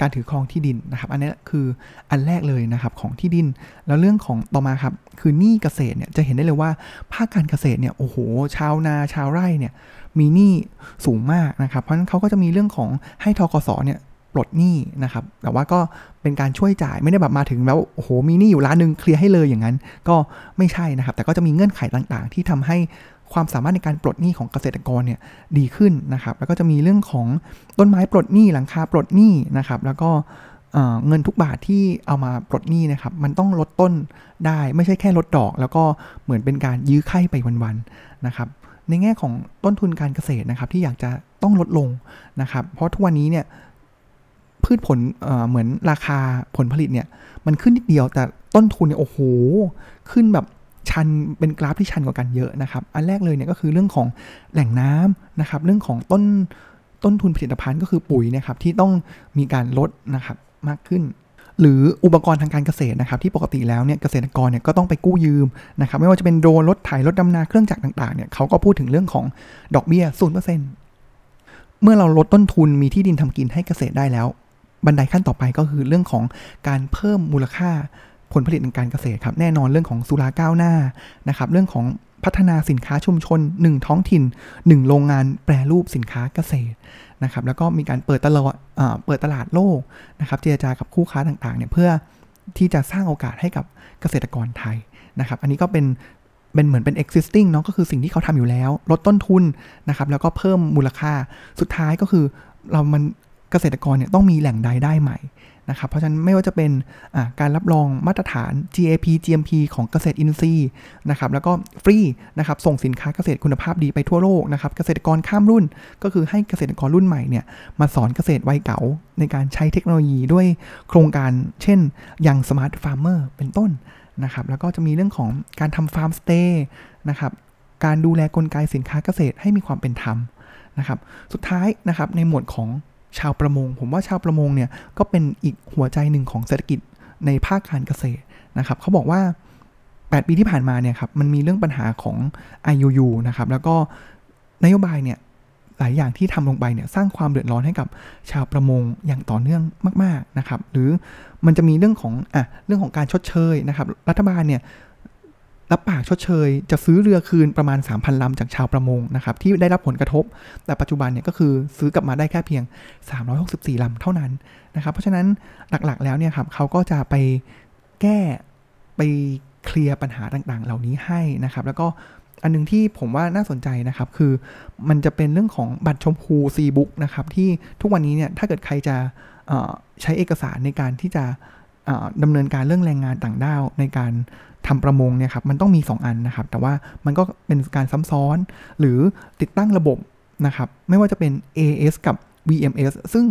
การถือครองที่ดินนะครับ อันนี้คืออันแรกเลยนะครับของที่ดิน แล้วเรื่องของต่อมาครับคือหนี้เกษตรเนี่ยจะเห็นได้เลยว่าภาคการเกษตรเนี่ยโอ้โห ชาวนาชาวไร่เนี่ยมีหนี้สูงมากนะครับ เพราะฉะนั้นเขาก็จะมีเรื่องของให้ทกศเนี่ยปลดหนี้นะครับ แต่ว่าก็เป็นการช่วยจ่ายไม่ได้แบบมาถึงแล้วโอ้โหมีหนี้อยู่ล้านหนึ่งเคลียร์ให้เลยอย่างนั้น ก็ไม่ใช่นะครับ แต่ก็จะมีเงื่อนไขต่างๆ ที่ทำให้ ความสามารถในการปลดหนี้ของเกษตรกรเนี่ยดีขึ้นนะครับ แล้วก็จะมีเรื่องของต้นไม้ปลดหนี้หลังคาปลดหนี้นะครับ แล้วก็เงินทุกบาทที่เอามาปลดหนี้นะครับ มันต้องลดต้นได้ไม่ใช่แค่ลดดอก แล้วก็เหมือนเป็นการยื้อไข่ไปวันๆนะครับ ในแง่ของต้นทุนการเกษตรนะครับ ที่อยากจะต้องลดลงนะครับ เพราะทุกวันนี้เนี่ยพืชผลเเหมือนราคาผลผลิตเนี่ย มันขึ้นนิดเดียวแต่ต้นทุนเนี่ยโอ้โห ขึ้นแบบ ชันเป็นกราฟที่ชันกว่ากันเยอะนะครับ อันแรกเลยเนี่ยก็คือเรื่องของแหล่งน้ำนะครับ เรื่องของต้นต้นทุนผลิตภัณฑ์ก็คือปุ๋ยนะครับที่ต้องมีการลดนะครับมากขึ้น หรืออุปกรณ์ทางการเกษตรนะครับ ที่ปกติแล้วเนี่ยเกษตรกรเนี่ยก็ต้องไปกู้ยืมนะครับ ไม่ว่าจะเป็นโดรนรถไถรถดำนาเครื่องจักรต่างๆเนี่ยเขาก็พูดถึงเรื่องของดอกเบี้ยศูนย์เปอร์เซ็นต์เมื่อเราลดต้นทุนมีที่ดินทำกินให้เกษตรได้แล้ว บันไดขั้นต่อไปก็คือเรื่องของการเพิ่มมูลค่า ผลผลิตทางการเกษตรครับแน่นอนเรื่องของสุราก้าวหน้านะครับเรื่องของพัฒนาสินค้าชุมชน 1 ท้องถิ่น 1 โรงงานแปรรูปสินค้าเกษตรนะครับแล้วก็มีการเปิดตลาดเปิดตลาดโลกนะครับเจรจากับคู่ค้าต่างๆเนี่ยเพื่อที่จะสร้างโอกาสให้กับเกษตรกรไทยนะครับอันนี้ก็เป็นเป็นเหมือนเป็น existing เนาะก็คือสิ่งที่เขาทำอยู่แล้ว ลดต้นทุนนะครับแล้วก็เพิ่มมูลค่าสุดท้ายก็คือเรามันเกษตรกรเนี่ยต้องมีแหล่งรายได้ใหม่ นะครับ เพราะฉะนั้นไม่ว่าจะเป็นการรับรองมาตรฐาน GAP GMP ของเกษตรอินทรีย์นะครับ แล้วก็ฟรีนะครับส่งสินค้าเกษตรคุณภาพดีไปทั่วโลกนะครับ เกษตรกรข้ามรุ่น ก็คือให้เกษตรกรรุ่นใหม่เนี่ยมาสอนเกษตรวัยเก่าในการใช้เทคโนโลยีด้วยโครงการเช่นอย่าง smart farmer เป็นต้นนะครับ แล้วก็จะมีเรื่องของการทำ farm stay นะครับ การดูแลกลไกสินค้าเกษตรให้มีความเป็นธรรมนะครับ สุดท้ายนะครับในหมวดของ ชาวประมง ผมว่าชาวประมงเนี่ยก็เป็นอีกหัวใจหนึ่งของเศรษฐกิจในภาคการเกษตรนะครับเขาบอกว่า 8 ปีที่ผ่านมาเนี่ยครับมันมีเรื่องปัญหาของ IUU นะครับแล้วก็นโยบายเนี่ยหลายอย่างที่ทำลงไปเนี่ยสร้างความเดือดร้อนให้กับชาวประมงอย่างต่อเนื่องมาก ๆนะครับ หรือมันจะมีเรื่องของอะเรื่องของการชดเชยนะครับ รัฐบาลเนี่ย รับปากชดเชย จะซื้อเรือคืนประมาณ 3,000ลำจากชาวประมงนะครับที่ได้รับผลกระทบ แต่ปัจจุบันเนี่ยก็คือซื้อกลับมาได้แค่เพียง 364ลำเท่านั้นนะครับ เพราะฉะนั้นหลักๆแล้วเนี่ยครับเขาก็จะไปแก้ไปเคลียร์ปัญหาต่างๆ เหล่านี้ให้นะครับ แล้วก็อันนึงที่ผมว่าน่าสนใจนะครับคือมันจะเป็นเรื่องของบัตรชมพูซีบุ๊กนะครับที่ทุกวันนี้เนี่ยถ้าเกิดใครจะใช้เอกสารในการที่จะดำเนินการเรื่องแรงงานต่างด้าวในการ ทำประมงเนี่ยครับมันต้องมี 2 อันนะครับ แต่ว่ามันก็เป็นการซ้ำซ้อนหรือติดตั้งระบบนะครับไม่ว่าจะเป็น AS กับ VMS ซึ่ง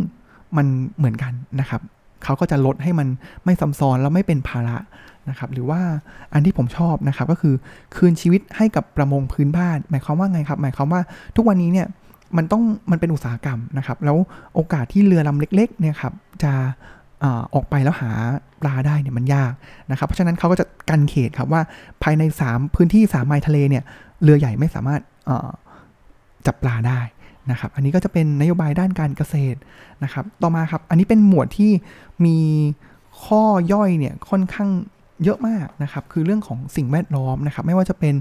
มันเหมือนกันนะครับเขาก็จะลดให้มันไม่ซ้ำซ้อนแล้วไม่เป็นภาระนะครับหรือว่าอันที่ผมชอบนะครับก็คือคืนชีวิตให้กับประมงพื้นบ้าน หมายความว่าไงครับ หมายความว่าทุกวันนี้เนี่ยมันต้องมันเป็นอุตสาหกรรมนะครับ แล้วโอกาสที่เรือลำเล็กๆเนี่ยครับจะ ออกไปแล้วหาปลาได้เนี่ยมันยากนะครับเพราะฉะนั้นเขาก็จะกันเขตครับว่าภายใน 3 พื้นที่3ไมล์ทะเลเนี่ยเรือใหญ่ไม่สามารถจับปลาได้นะครับ อันนี้ก็จะเป็นนโยบายด้านการเกษตรนะครับ ต่อมาครับ อันนี้เป็นหมวดที่มีข้อย่อยเนี่ยค่อนข้างเยอะมากนะครับ คือเรื่องของสิ่งแวดล้อมนะครับ ไม่ว่าจะเป็น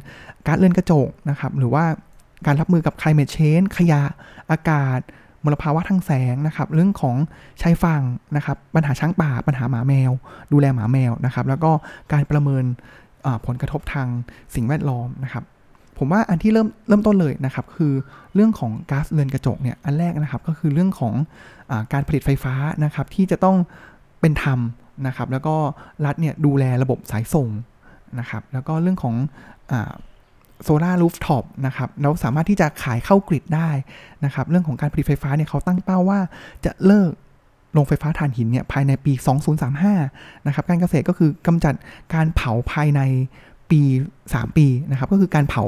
การเลื่อนกระจกนะครับ หรือว่าการรับมือกับ climate change ขยะ อากาศ มลภาวะทางแสงนะครับ เรื่องของชายฝั่งนะครับ ปัญหาช้างป่า ปัญหาหมาแมว ดูแลหมาแมวนะครับ แล้วก็การประเมินผลกระทบทางสิ่งแวดล้อมนะครับ ผมว่าอันที่เริ่มเริ่มต้นเลยนะครับ คือเรื่องของก๊าซเรือนกระจกเนี่ย อันแรกนะครับก็คือเรื่องของอการผลิตไฟฟ้านะครับที่จะต้องเป็นธรรมนะครับ แล้วก็รัฐเนี่ยดูแลระบบสายส่งนะครับ แล้วก็เรื่องของอ โซลารูฟท็อปนะครับเราสามารถที่จะขายเข้ากริดได้นะครับเรื่องของการผลิตไฟฟ้าเนี่ยเขาตั้งเป้าว่าจะเลิกโรงไฟฟ้าถ่านหินเนี่ยภายในปี 2035 นะครับ การเกษตรก็คือกำจัดการเผาภายในปี 3 ปีนะครับ ก็คือการเผา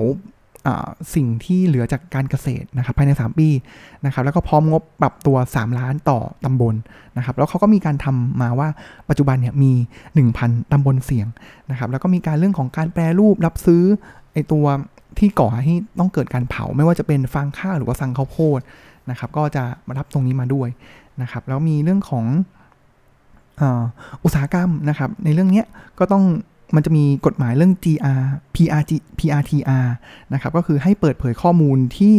สิ่งที่เหลือจากการเกษตรนะครับภายใน 3 ปีนะครับ แล้วก็พร้อมงบปรับตัว 3 ล้านต่อตำบลนะครับ แล้วเขาก็มีการทำมาว่าปัจจุบันเนี่ยมี 1,000ตำบลเสี่ยงนะครับ แล้วก็มีการเรื่องของการแปรรูปรับซื้อ ไอตัวที่ก่อให้ต้องเกิดการเผาไม่ว่าจะเป็นฟางข้าวหรือว่าสังข้าวโพดนะครับ ก็จะมารับตรงนี้มาด้วยนะครับ แล้วมีเรื่องของอุตสาหกรรมนะครับ ในเรื่องนี้ก็ต้องมันจะมีกฎหมายเรื่อง GR PRG PRTR นะครับ ก็คือให้เปิดเผยข้อมูลที่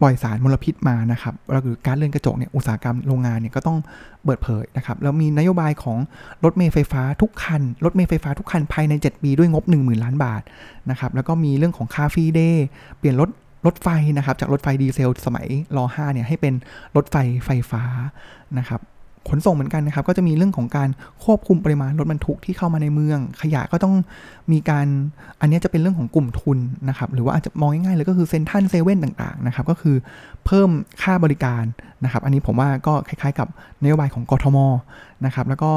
ปล่อยสารมลพิษมานะครับเราคือการเลื่อนกระจกเนี่ยอุตสาหกรรมโรงงานเนี่ยก็ต้องเปิดเผยนะครับแล้วมีนโยบายของรถเมล์ไฟฟ้าทุกคัน รถเมล์ไฟฟ้าทุกคันภายใน 7 ปีด้วยงบ 10,000 ล้านบาทนะครับแล้วก็มีเรื่องของ car free day เปลี่ยนรถรถไฟนะครับจากรถไฟดีเซลสมัยร5เนี่ยให้เป็นรถไฟไฟฟ้านะครับ ขนส่งเหมือนกันนะครับ ก็จะมีเรื่องของการควบคุมปริมาณรถบรรทุกที่เข้ามาในเมือง ขยะก็ต้องมีการ อันนี้จะเป็นเรื่องของกลุ่มทุนนะครับ หรือว่าอาจจะมองง่ายๆเลยก็คือเซ็นทรัลเซเว่นต่างๆนะครับ ก็คือเพิ่มค่าบริการนะครับ อันนี้ผมว่าก็คล้ายๆ กับนโยบายของกทมนะครับ แล้วก็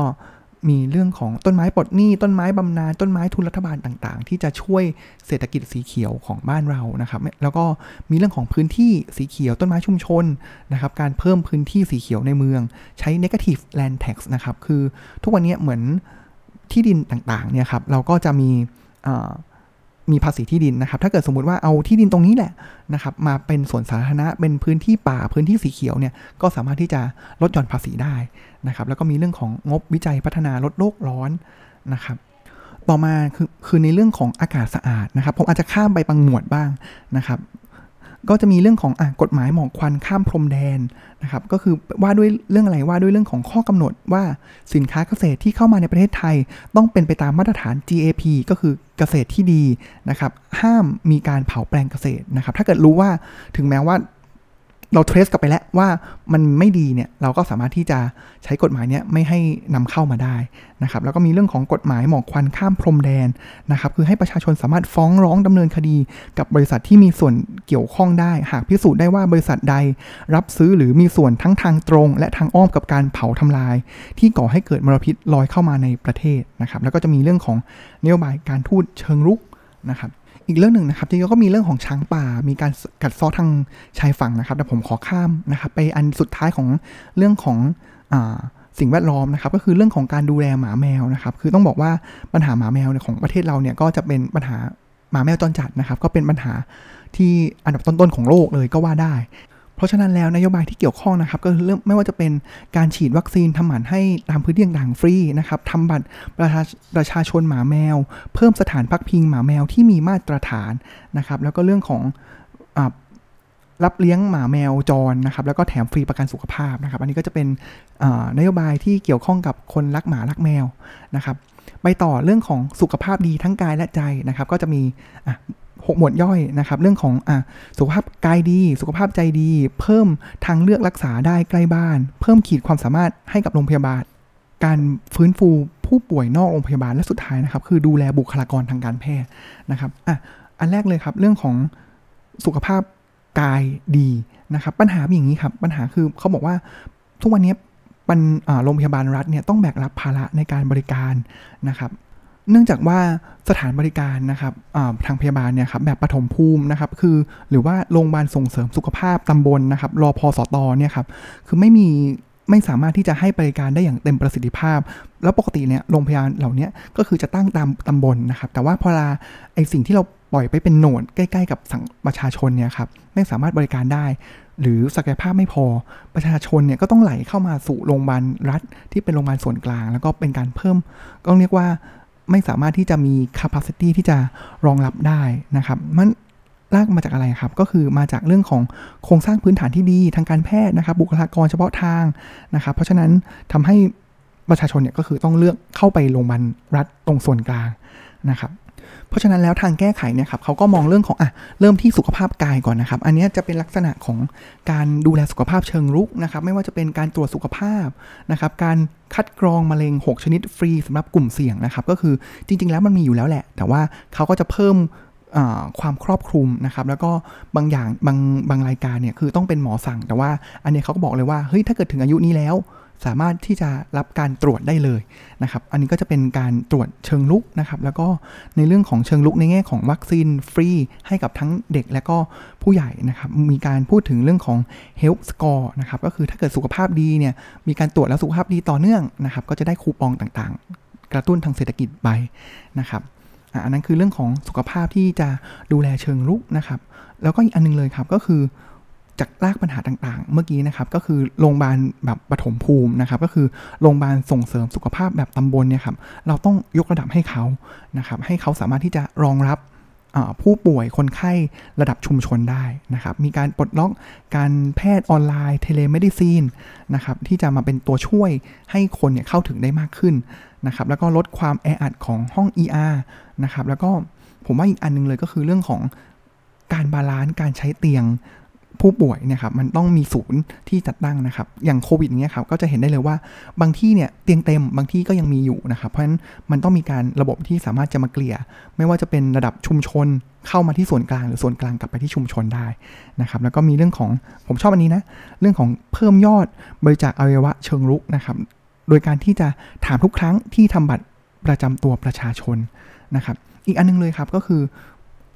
มีเรื่องของต้นไม้ปลดหนี้ ต้นไม้บำนาญต้นไม้ทุนรัฐบาลต่างๆ ที่จะช่วยเศรษฐกิจสีเขียวของบ้านเรานะครับแล้วก็มีเรื่องของพื้นที่สีเขียวต้นไม้ชุมชนนะครับการเพิ่มพื้นที่สีเขียวในเมือง ใช้ negative land tax นะครับคือทุกวันนี้เหมือนที่ดินต่างๆเนี่ยครับเราก็จะมี มีภาษีที่ดินนะครับ ถ้าเกิดสมมุติว่าเอาที่ดินตรงนี้แหละนะครับ มาเป็นส่วนสาธารณะ เป็นพื้นที่ป่า พื้นที่สีเขียวเนี่ย ก็สามารถที่จะลดหย่อนภาษีได้นะครับ แล้วก็มีเรื่องของงบวิจัยพัฒนาลดโลกร้อนนะครับ ต่อมาคือคือในเรื่องของอากาศสะอาดนะครับ ผมอาจจะข้ามไปบางหมวดบ้างนะครับ ก็จะมีเรื่องของอกฎหมายหมอกควันข้ามพรมแดนนะครับก็คือว่าด้วยเรื่องอะไรว่าด้วยเรื่องของข้อกำหนดว่าสินค้าเกษตรที่เข้ามาในประเทศไทย ต้องเป็นไปตามมาตรฐาน GAP ก็คือเกษตรที่ดีนะครับห้ามมีการเผาแปลงเกษตรนะครับถ้าเกิดรู้ว่าถึงแม้ว่า เราเทรสกลับไปแล้วว่ามันไม่ดีเนี่ยเราก็สามารถที่จะใช้กฎหมายเนี้ยไม่ให้นำเข้ามาได้นะครับแล้วก็มีเรื่องของกฎหมายหมอกควันข้ามพรมแดนนะครับคือให้ประชาชนสามารถฟ้องร้องดำเนินคดี กับบริษัทที่มีส่วนเกี่ยวข้องได้ หากพิสูจน์ได้ว่าบริษัทใด รับซื้อหรือมีส่วนทั้งทางตรง และทางอ้อมกับการเผาทำลาย ที่ก่อให้เกิดมลพิษลอยเข้ามาในประเทศนะครับแล้วก็จะมีเรื่องของนโยบายการทูตเชิงรุกนะครับ อีกเรื่องหนึ่งนะครับที่ก็มีเรื่องของช้างป่า มีการกัดซ้อทางชายฝั่งนะครับแต่ผมขอข้ามนะครับไปอันสุดท้ายของเรื่องของอสิ่งแวดล้อมนะครับก็คือเรื่องของการดูแลหมาแมวนะครับคือต้องบอกว่าปัญหาหมาแมวของประเทศเราเนี่ยก็จะเป็นปัญหาหมาแมวจรจัดนะครับก็เป็นปัญหาที่อันดับต้นๆของโลกเลยก็ว่าได้ เพราะฉะนั้นแล้วนโยบายที่เกี่ยวข้องนะครับก็เริ่มไม่ว่าจะเป็นการฉีดวัคซีนทำหมันให้ตามพื้นที่ต่างๆฟรีนะครับทำบัตรประชาประชาชนหมาแมว เพิ่มสถานพักพิงหมาแมวที่มีมาตรฐานนะครับแล้วก็เรื่องของรับเลี้ยงหมาแมวจรนะครับแล้วก็แถมฟรีประกันสุขภาพนะครับ อันนี้ก็จะเป็นนโยบายที่เกี่ยวข้องกับคนรักหมารักแมวนะครับ ไปต่อเรื่องของสุขภาพดีทั้งกายและใจนะครับ ก็จะมี หกหมวดย่อยนะครับ เรื่องของอะสุขภาพกายดี สุขภาพใจดี เพิ่มทางเลือกรักษาได้ใกล้บ้าน เพิ่มขีดความสามารถให้กับโรงพยาบาล การฟื้นฟูผู้ป่วยนอกโรงพยาบาลและสุดท้ายนะครับ คือดูแลบุคลากรทางการแพทย์นะครับอะอันแรกเลยครับ เรื่องของสุขภาพกายดีนะครับ ปัญหาอย่างนี้ครับ ปัญหาคือเขาบอกว่าทุกวันนี้โรงพยาบาลรัฐเนี่ยต้องแบกรับภาระในการบริการนะครับ เนื่องจากว่าสถานบริการนะครับทางพยาบาลเนี่ยครับแบบปฐมภูมินะครับคือหรือว่าโรงพยาบาลส่งเสริมสุขภาพตำบลนะครับรอพอสตอเนี่ยครับคือไม่มีไม่สามารถที่จะให้บริการได้อย่างเต็มประสิทธิภาพ แล้วปกติเนี่ยโรงพยาบาลเหล่านี้ก็คือจะตั้งตามตำบลนะครับ แต่ว่าพอลาไอสิ่งที่เราปล่อยไปเป็นโหนดใกล้ๆ กับสังประชาชนเนี่ยครับไม่สามารถบริการได้ หรือศักยภาพไม่พอประชาชนเนี่ยก็ต้องไหลเข้ามาสู่โรงพยาบาลรัฐ ที่เป็นโรงพยาบาลส่วนกลาง แล้วก็เป็นการเพิ่มก็เรียกว่า ไม่สามารถที่จะมี capacity ที่จะรองรับได้นะครับ มันลากมาจากอะไรครับ ก็คือมาจากเรื่องของโครงสร้างพื้นฐานที่ดีทางการแพทย์นะครับ บุคลากรเฉพาะทางนะครับ เพราะฉะนั้นทำให้ประชาชนเนี่ยก็คือต้องเลือกเข้าไปโรงพยาบาลรัฐตรงส่วนกลางนะครับ เพราะฉะนั้นแล้วทางแก้ไขเนี่ยครับเขาก็มองเรื่องของอะเริ่มที่สุขภาพกายก่อนนะครับ อันนี้จะเป็นลักษณะของการดูแลสุขภาพเชิงรุกนะครับ ไม่ว่าจะเป็นการตรวจสุขภาพนะครับการคัดกรองมะเร็ง 6 ชนิดฟรีสำหรับกลุ่มเสี่ยงนะครับ ก็คือจริง ๆ แล้วมันมีอยู่แล้วแหละ แต่ว่าเขาก็จะเพิ่มความครอบคลุมนะครับ แล้วก็บางอย่างบางบางรายการเนี่ยคือต้องเป็นหมอสั่ง แต่ว่าอันนี้เขาก็บอกเลยว่าเฮ้ยถ้าเกิดถึงอายุนี้แล้ว สามารถที่จะรับการตรวจได้เลยนะครับ อันนี้ก็จะเป็นการตรวจเชิงลุกนะครับ แล้วก็ในเรื่องของเชิงลุกในแง่ของวัคซีนฟรีให้กับทั้งเด็กและก็ผู้ใหญ่นะครับ มีการพูดถึงเรื่องของ health score นะครับ ก็คือถ้าเกิดสุขภาพดีเนี่ย มีการตรวจแล้วสุขภาพดีต่อเนื่องนะครับ ก็จะได้คูปองต่างๆ กระตุ้นทางเศรษฐกิจไปนะครับอันนั้นคือเรื่องของสุขภาพที่จะดูแลเชิงลุกนะครับ แล้วก็อีกอันนึงเลยครับก็คือ จากรากปัญหาต่างๆ เมื่อกี้นะครับก็คือโรงพยาบาลแบบปฐมภูมินะครับก็คือโรงพยาบาลส่งเสริมสุขภาพแบบตำบลเนี่ยครับเราต้องยกระดับให้เขานะครับให้เขาสามารถที่จะรองรับผู้ป่วยคนไข้ระดับชุมชนได้นะครับ มีการปลดล็อกการแพทย์ออนไลน์ telemedicine นะครับที่จะมาเป็นตัวช่วยให้คนเนี่ยเข้าถึงได้มากขึ้นนะครับแล้วก็ลดความแออัดของห้อง ER นะครับแล้วก็ผมว่าอีกอันนึงเลยก็คือเรื่องของการ balance การใช้เตียง ผู้ป่วยเนี่ยครับมันต้องมีศูนย์ที่จัดตั้งนะครับ อย่างโควิดอย่างเงี้ยครับก็จะเห็นได้เลยว่าบางที่เนี่ยเตียงเต็มบางที่ก็ยังมีอยู่นะครับเพราะฉะนั้นมันต้องมีการระบบที่สามารถจะมาเกลี่ย ไม่ว่าจะเป็นระดับชุมชนเข้ามาที่ส่วนกลางหรือส่วนกลางกลับไปที่ชุมชนได้นะครับแล้วก็มีเรื่องของผมชอบอันนี้นะเรื่องของเพิ่มยอดบริจาคอวัยวะเชิงรุกนะครับโดยการที่จะถามทุกครั้งที่ทำบัตรประจำตัวประชาชนนะครับอีกอันนึงเลยครับก็คือ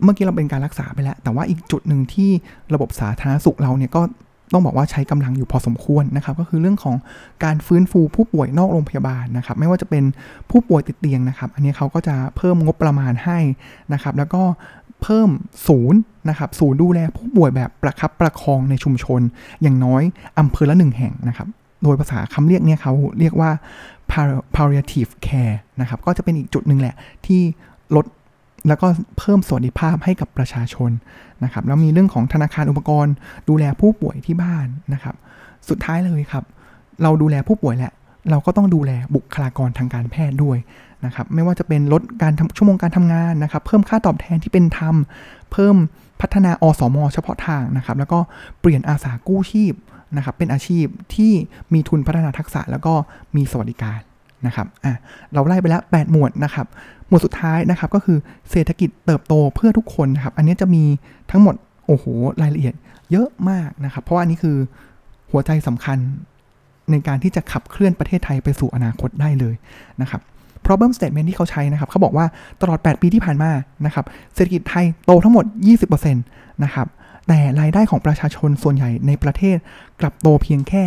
เมื่อกี้เราเป็นการรักษาไปแล้ว แต่ว่าอีกจุดหนึ่งที่ระบบสาธารณสุขเราเนี่ยก็ต้องบอกว่าใช้กำลังอยู่พอสมควรนะครับ ก็คือเรื่องของการฟื้นฟูผู้ป่วยนอกโรงพยาบาลนะครับ ไม่ว่าจะเป็นผู้ป่วยติดเตียงนะครับ อันนี้เขาก็จะเพิ่มงบประมาณให้นะครับ แล้วก็เพิ่มศูนย์นะครับ ศูนย์ดูแลผู้ป่วยแบบประคับประคองในชุมชน อย่างน้อยอำเภอละหนึ่งแห่งนะครับ โดยภาษาคำเรียกเนี่ยเขาเรียกว่า palliative care นะครับ ก็จะเป็นอีกจุดหนึ่งแหละที่ลด แล้วก็เพิ่มสวัสดิภาพให้กับประชาชนนะครับแล้วมีเรื่องของธนาคารอุปกรณ์ดูแลผู้ป่วยที่บ้านนะครับ สุดท้ายเลยครับ เราดูแลผู้ป่วยแหละเราก็ต้องดูแลบุคลากรทางการแพทย์ด้วยนะครับ ไม่ว่าจะเป็นลดการชั่วโมงการทำงานนะครับ เพิ่มค่าตอบแทนที่เป็นธรรม เพิ่มพัฒนาอสม เฉพาะทางนะครับ แล้วก็เปลี่ยนอาสากู้ชีพนะครับ เป็นอาชีพที่มีทุนพัฒนาทักษะแล้วก็มีสวัสดิการนะครับ อะ เราไล่ไปแล้ว 8 หมวดนะครับ มวดสุดท้ายนะครับก็คือเศรษฐกิจเติบโตเพื่อทุกคนนะครับ อันนี้จะมีทั้งหมดโอ้โหรายละเอียดเยอะมากนะครับ เพราะว่าอันนี้คือหัวใจสำคัญในการที่จะขับเคลื่อนประเทศไทยไปสู่อนาคตได้เลยนะครับ problem statement ที่เขาใช้นะครับเขาบอกว่าตลอด 8 ปีที่ผ่านมานะครับเศรษฐกิจไทยโตทั้งหมด 20%นะครับแต่รายได้ของประชาชนส่วนใหญ่ในประเทศกลับโตเพียงแค่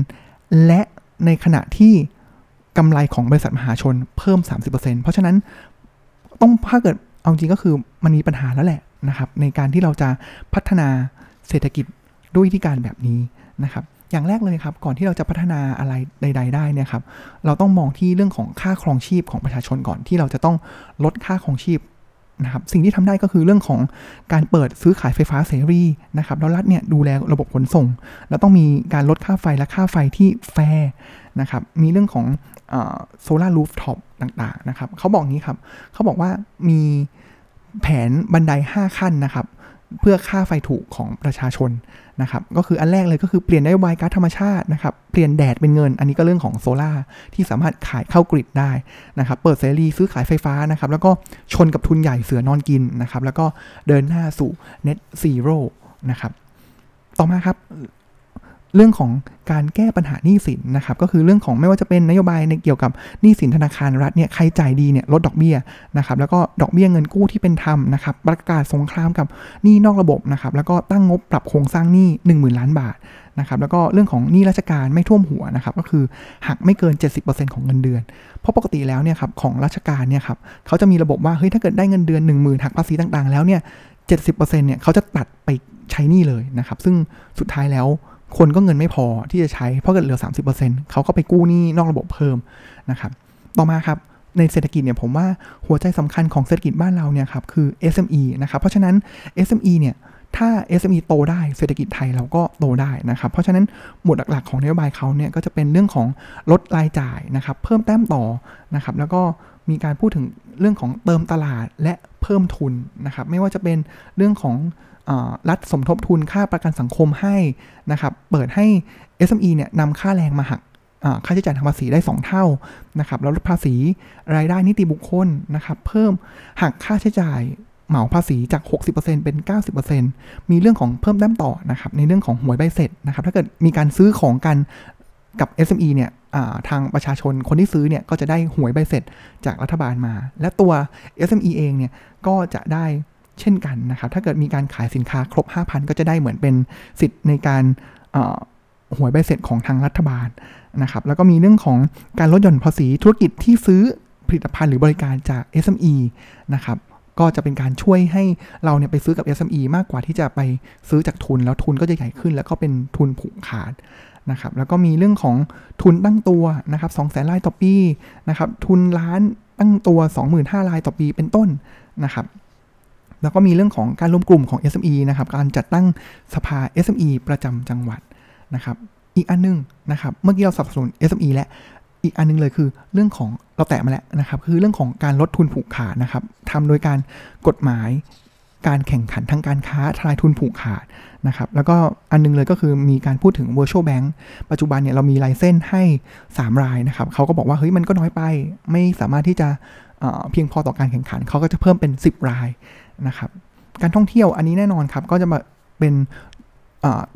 3%และในขณะที่ กำไรของบริษัทมหาชนเพิ่ม 30%เพราะฉะนั้นต้องถ้าเกิดเอาจริงก็คือมันมีปัญหาแล้วแหละนะครับ ในการที่เราจะพัฒนาเศรษฐกิจด้วยวิธีการแบบนี้นะครับ อย่างแรกเลยครับ ก่อนที่เราจะพัฒนาอะไรใด ๆ ได้เนี่ยครับ เราต้องมองที่เรื่องของค่าครองชีพของประชาชนก่อนที่เราจะต้องลดค่าครองชีพ นะครับสิ่งที่ทำได้ก็คือเรื่องของการเปิดซื้อขายไฟฟ้าเสรีนะครับแล้วรัฐเนี่ยดูแลระบบขนส่ง แล้วต้องมีการลดค่าไฟและค่าไฟที่แฟร์นะครับมีเรื่องของ solar rooftop ต่างๆนะครับเขาบอกงี้ครับเขาบอกว่ามีแผนบันได 5 ขั้นนะครับ เพื่อค่าไฟถูกของประชาชนนะครับก็คืออันแรกเลยก็คือเปลี่ยนนโยบายก๊าซธรรมชาตินะครับเปลี่ยนแดดเป็นเงิน อันนี้ก็เรื่องของโซล่าที่สามารถขายเข้า grid ได้นะครับเปิดเสรีซื้อขายไฟฟ้านะครับแล้วก็ชนกับทุนใหญ่เสือนอนกินนะครับแล้วก็เดินหน้าสู่ net zero นะครับต่อมาครับ เรื่องของการแก้ปัญหาหนี้สินนะครับก็คือเรื่องของไม่ว่าจะเป็นนโยบายในเกี่ยวกับหนี้สินธนาคารรัฐเนี่ยใครจ่ายดีเนี่ยลดดอกเบี้ยนะครับแล้วก็ดอกเบี้ยเงินกู้ที่เป็นธรรมนะครับประกาศสงครามกับหนี้นอกระบบนะครับแล้วก็ตั้งงบปรับโครงสร้างหนี้ 1 0,000 ล้านบาทนะครับแล้วก็เรื่องของหนี้ราชการไม่ท่วมหัวนะครับก็คือหักไม่เกิน 70%ของเงินเดือน เพราะปกติแล้วเนี่ยครับของราชการเนี่ยครับเขาจะมีระบบว่าเฮ้ยถ้าเกิดได้เงินเดือน 1 0,000หักภาษีต่างๆ แล้วเนี่ย70%เนี่ยเขาจะตัดไปใช้หนี้เลยนะครับ ซึ่งสุดท้ายแล้ว คนก็เงินไม่พอที่จะใช้เพราะเกิดเหลือ 30%เขาก็ไปกู้หนี้นอกระบบเพิ่มนะครับต่อมาครับในเศรษฐกิจเนี่ยผมว่าหัวใจสำคัญของเศรษฐกิจบ้านเราเนี่ยครับคือ SME นะครับเพราะฉะนั้น SME เนี่ยถ้า SME โตได้เศรษฐกิจไทยเราก็โตได้นะครับ เพราะฉะนั้นหมวดหลักๆของนโยบายเขาเนี่ยก็จะเป็นเรื่องของลดรายจ่ายนะครับ เพิ่มแต้มต่อนะครับ แล้วก็มีการพูดถึงเรื่องของเติมตลาดและเพิ่มทุนนะครับ ไม่ว่าจะเป็นเรื่องของ รัฐสมทบทุนค่าประกันสังคมให้นะครับเปิดให้ SME เนี่ยนำค่าแรงมาหักค่าใช้จ่ายทางภาษีได้ 2 เท่านะครับแล้วลดภาษีรายได้นิติบุคคลนะครับเพิ่มหักค่าใช้จ่ายเหมาภาษีจาก 60%เป็น 90%มีเรื่องของเพิ่มแต้มต่อนะครับในเรื่องของหวยใบเสร็จนะครับถ้าเกิดมีการซื้อของกันกับ SME เนี่ยทางประชาชนคนที่ซื้อเนี่ยก็จะได้หวยใบเสร็จจากรัฐบาลมา และตัว SME เองเนี่ยก็จะได้ เช่นกันนะครับ ถ้าเกิดมีการขายสินค้าครบ 5,000 ก็จะได้เหมือนเป็นสิทธิ์ในการหวยใบเสร็จของทางรัฐบาลนะครับ แล้วก็มีเรื่องของการลดหย่อนภาษีธุรกิจที่ซื้อผลิตภัณฑ์หรือบริการจาก SME นะครับก็จะเป็นการช่วยให้เราเนี่ยไปซื้อกับ SME มากกว่าที่จะไปซื้อจากทุนแล้วทุนก็จะใหญ่ขึ้น แล้วก็เป็นทุนผูกขาดนะครับแล้วก็มีเรื่องของทุนตั้งตัวนะครับ2แสนลายต่อปีนะครับทุนล้านตั้งตัว 25,000ลายต่อปีเป็นต้นนะครับ แล้วก็มีเรื่องของการรวมกลุ่มของ SME นะครับ การจัดตั้งสภา SME ประจำจังหวัดนะครับ อีกอันนึงนะครับ เมื่อกี้เราสับสน SME และ อีกอันนึงเลยคือเรื่องของเราแตะมาแล้วนะครับ คือเรื่องของการลดทุนผูกขาดนะครับทำโดยการกฎหมายการแข่งขันทางการค้าทลายทุนผูกขาดนะครับ แล้วก็อันนึงเลยก็คือมีการพูดถึง virtual bank ปัจจุบันเนี่ยเรามีไลเซนให้ 3 รายนะครับเขาก็บอกว่าเฮ้ยมันก็น้อยไป ไม่สามารถที่จะเพียงพอต่อการแข่งขัน เขาก็จะเพิ่มเป็น 10 ราย นะครับ การท่องเที่ยวอันนี้แน่นอนครับ ก็จะมาเป็น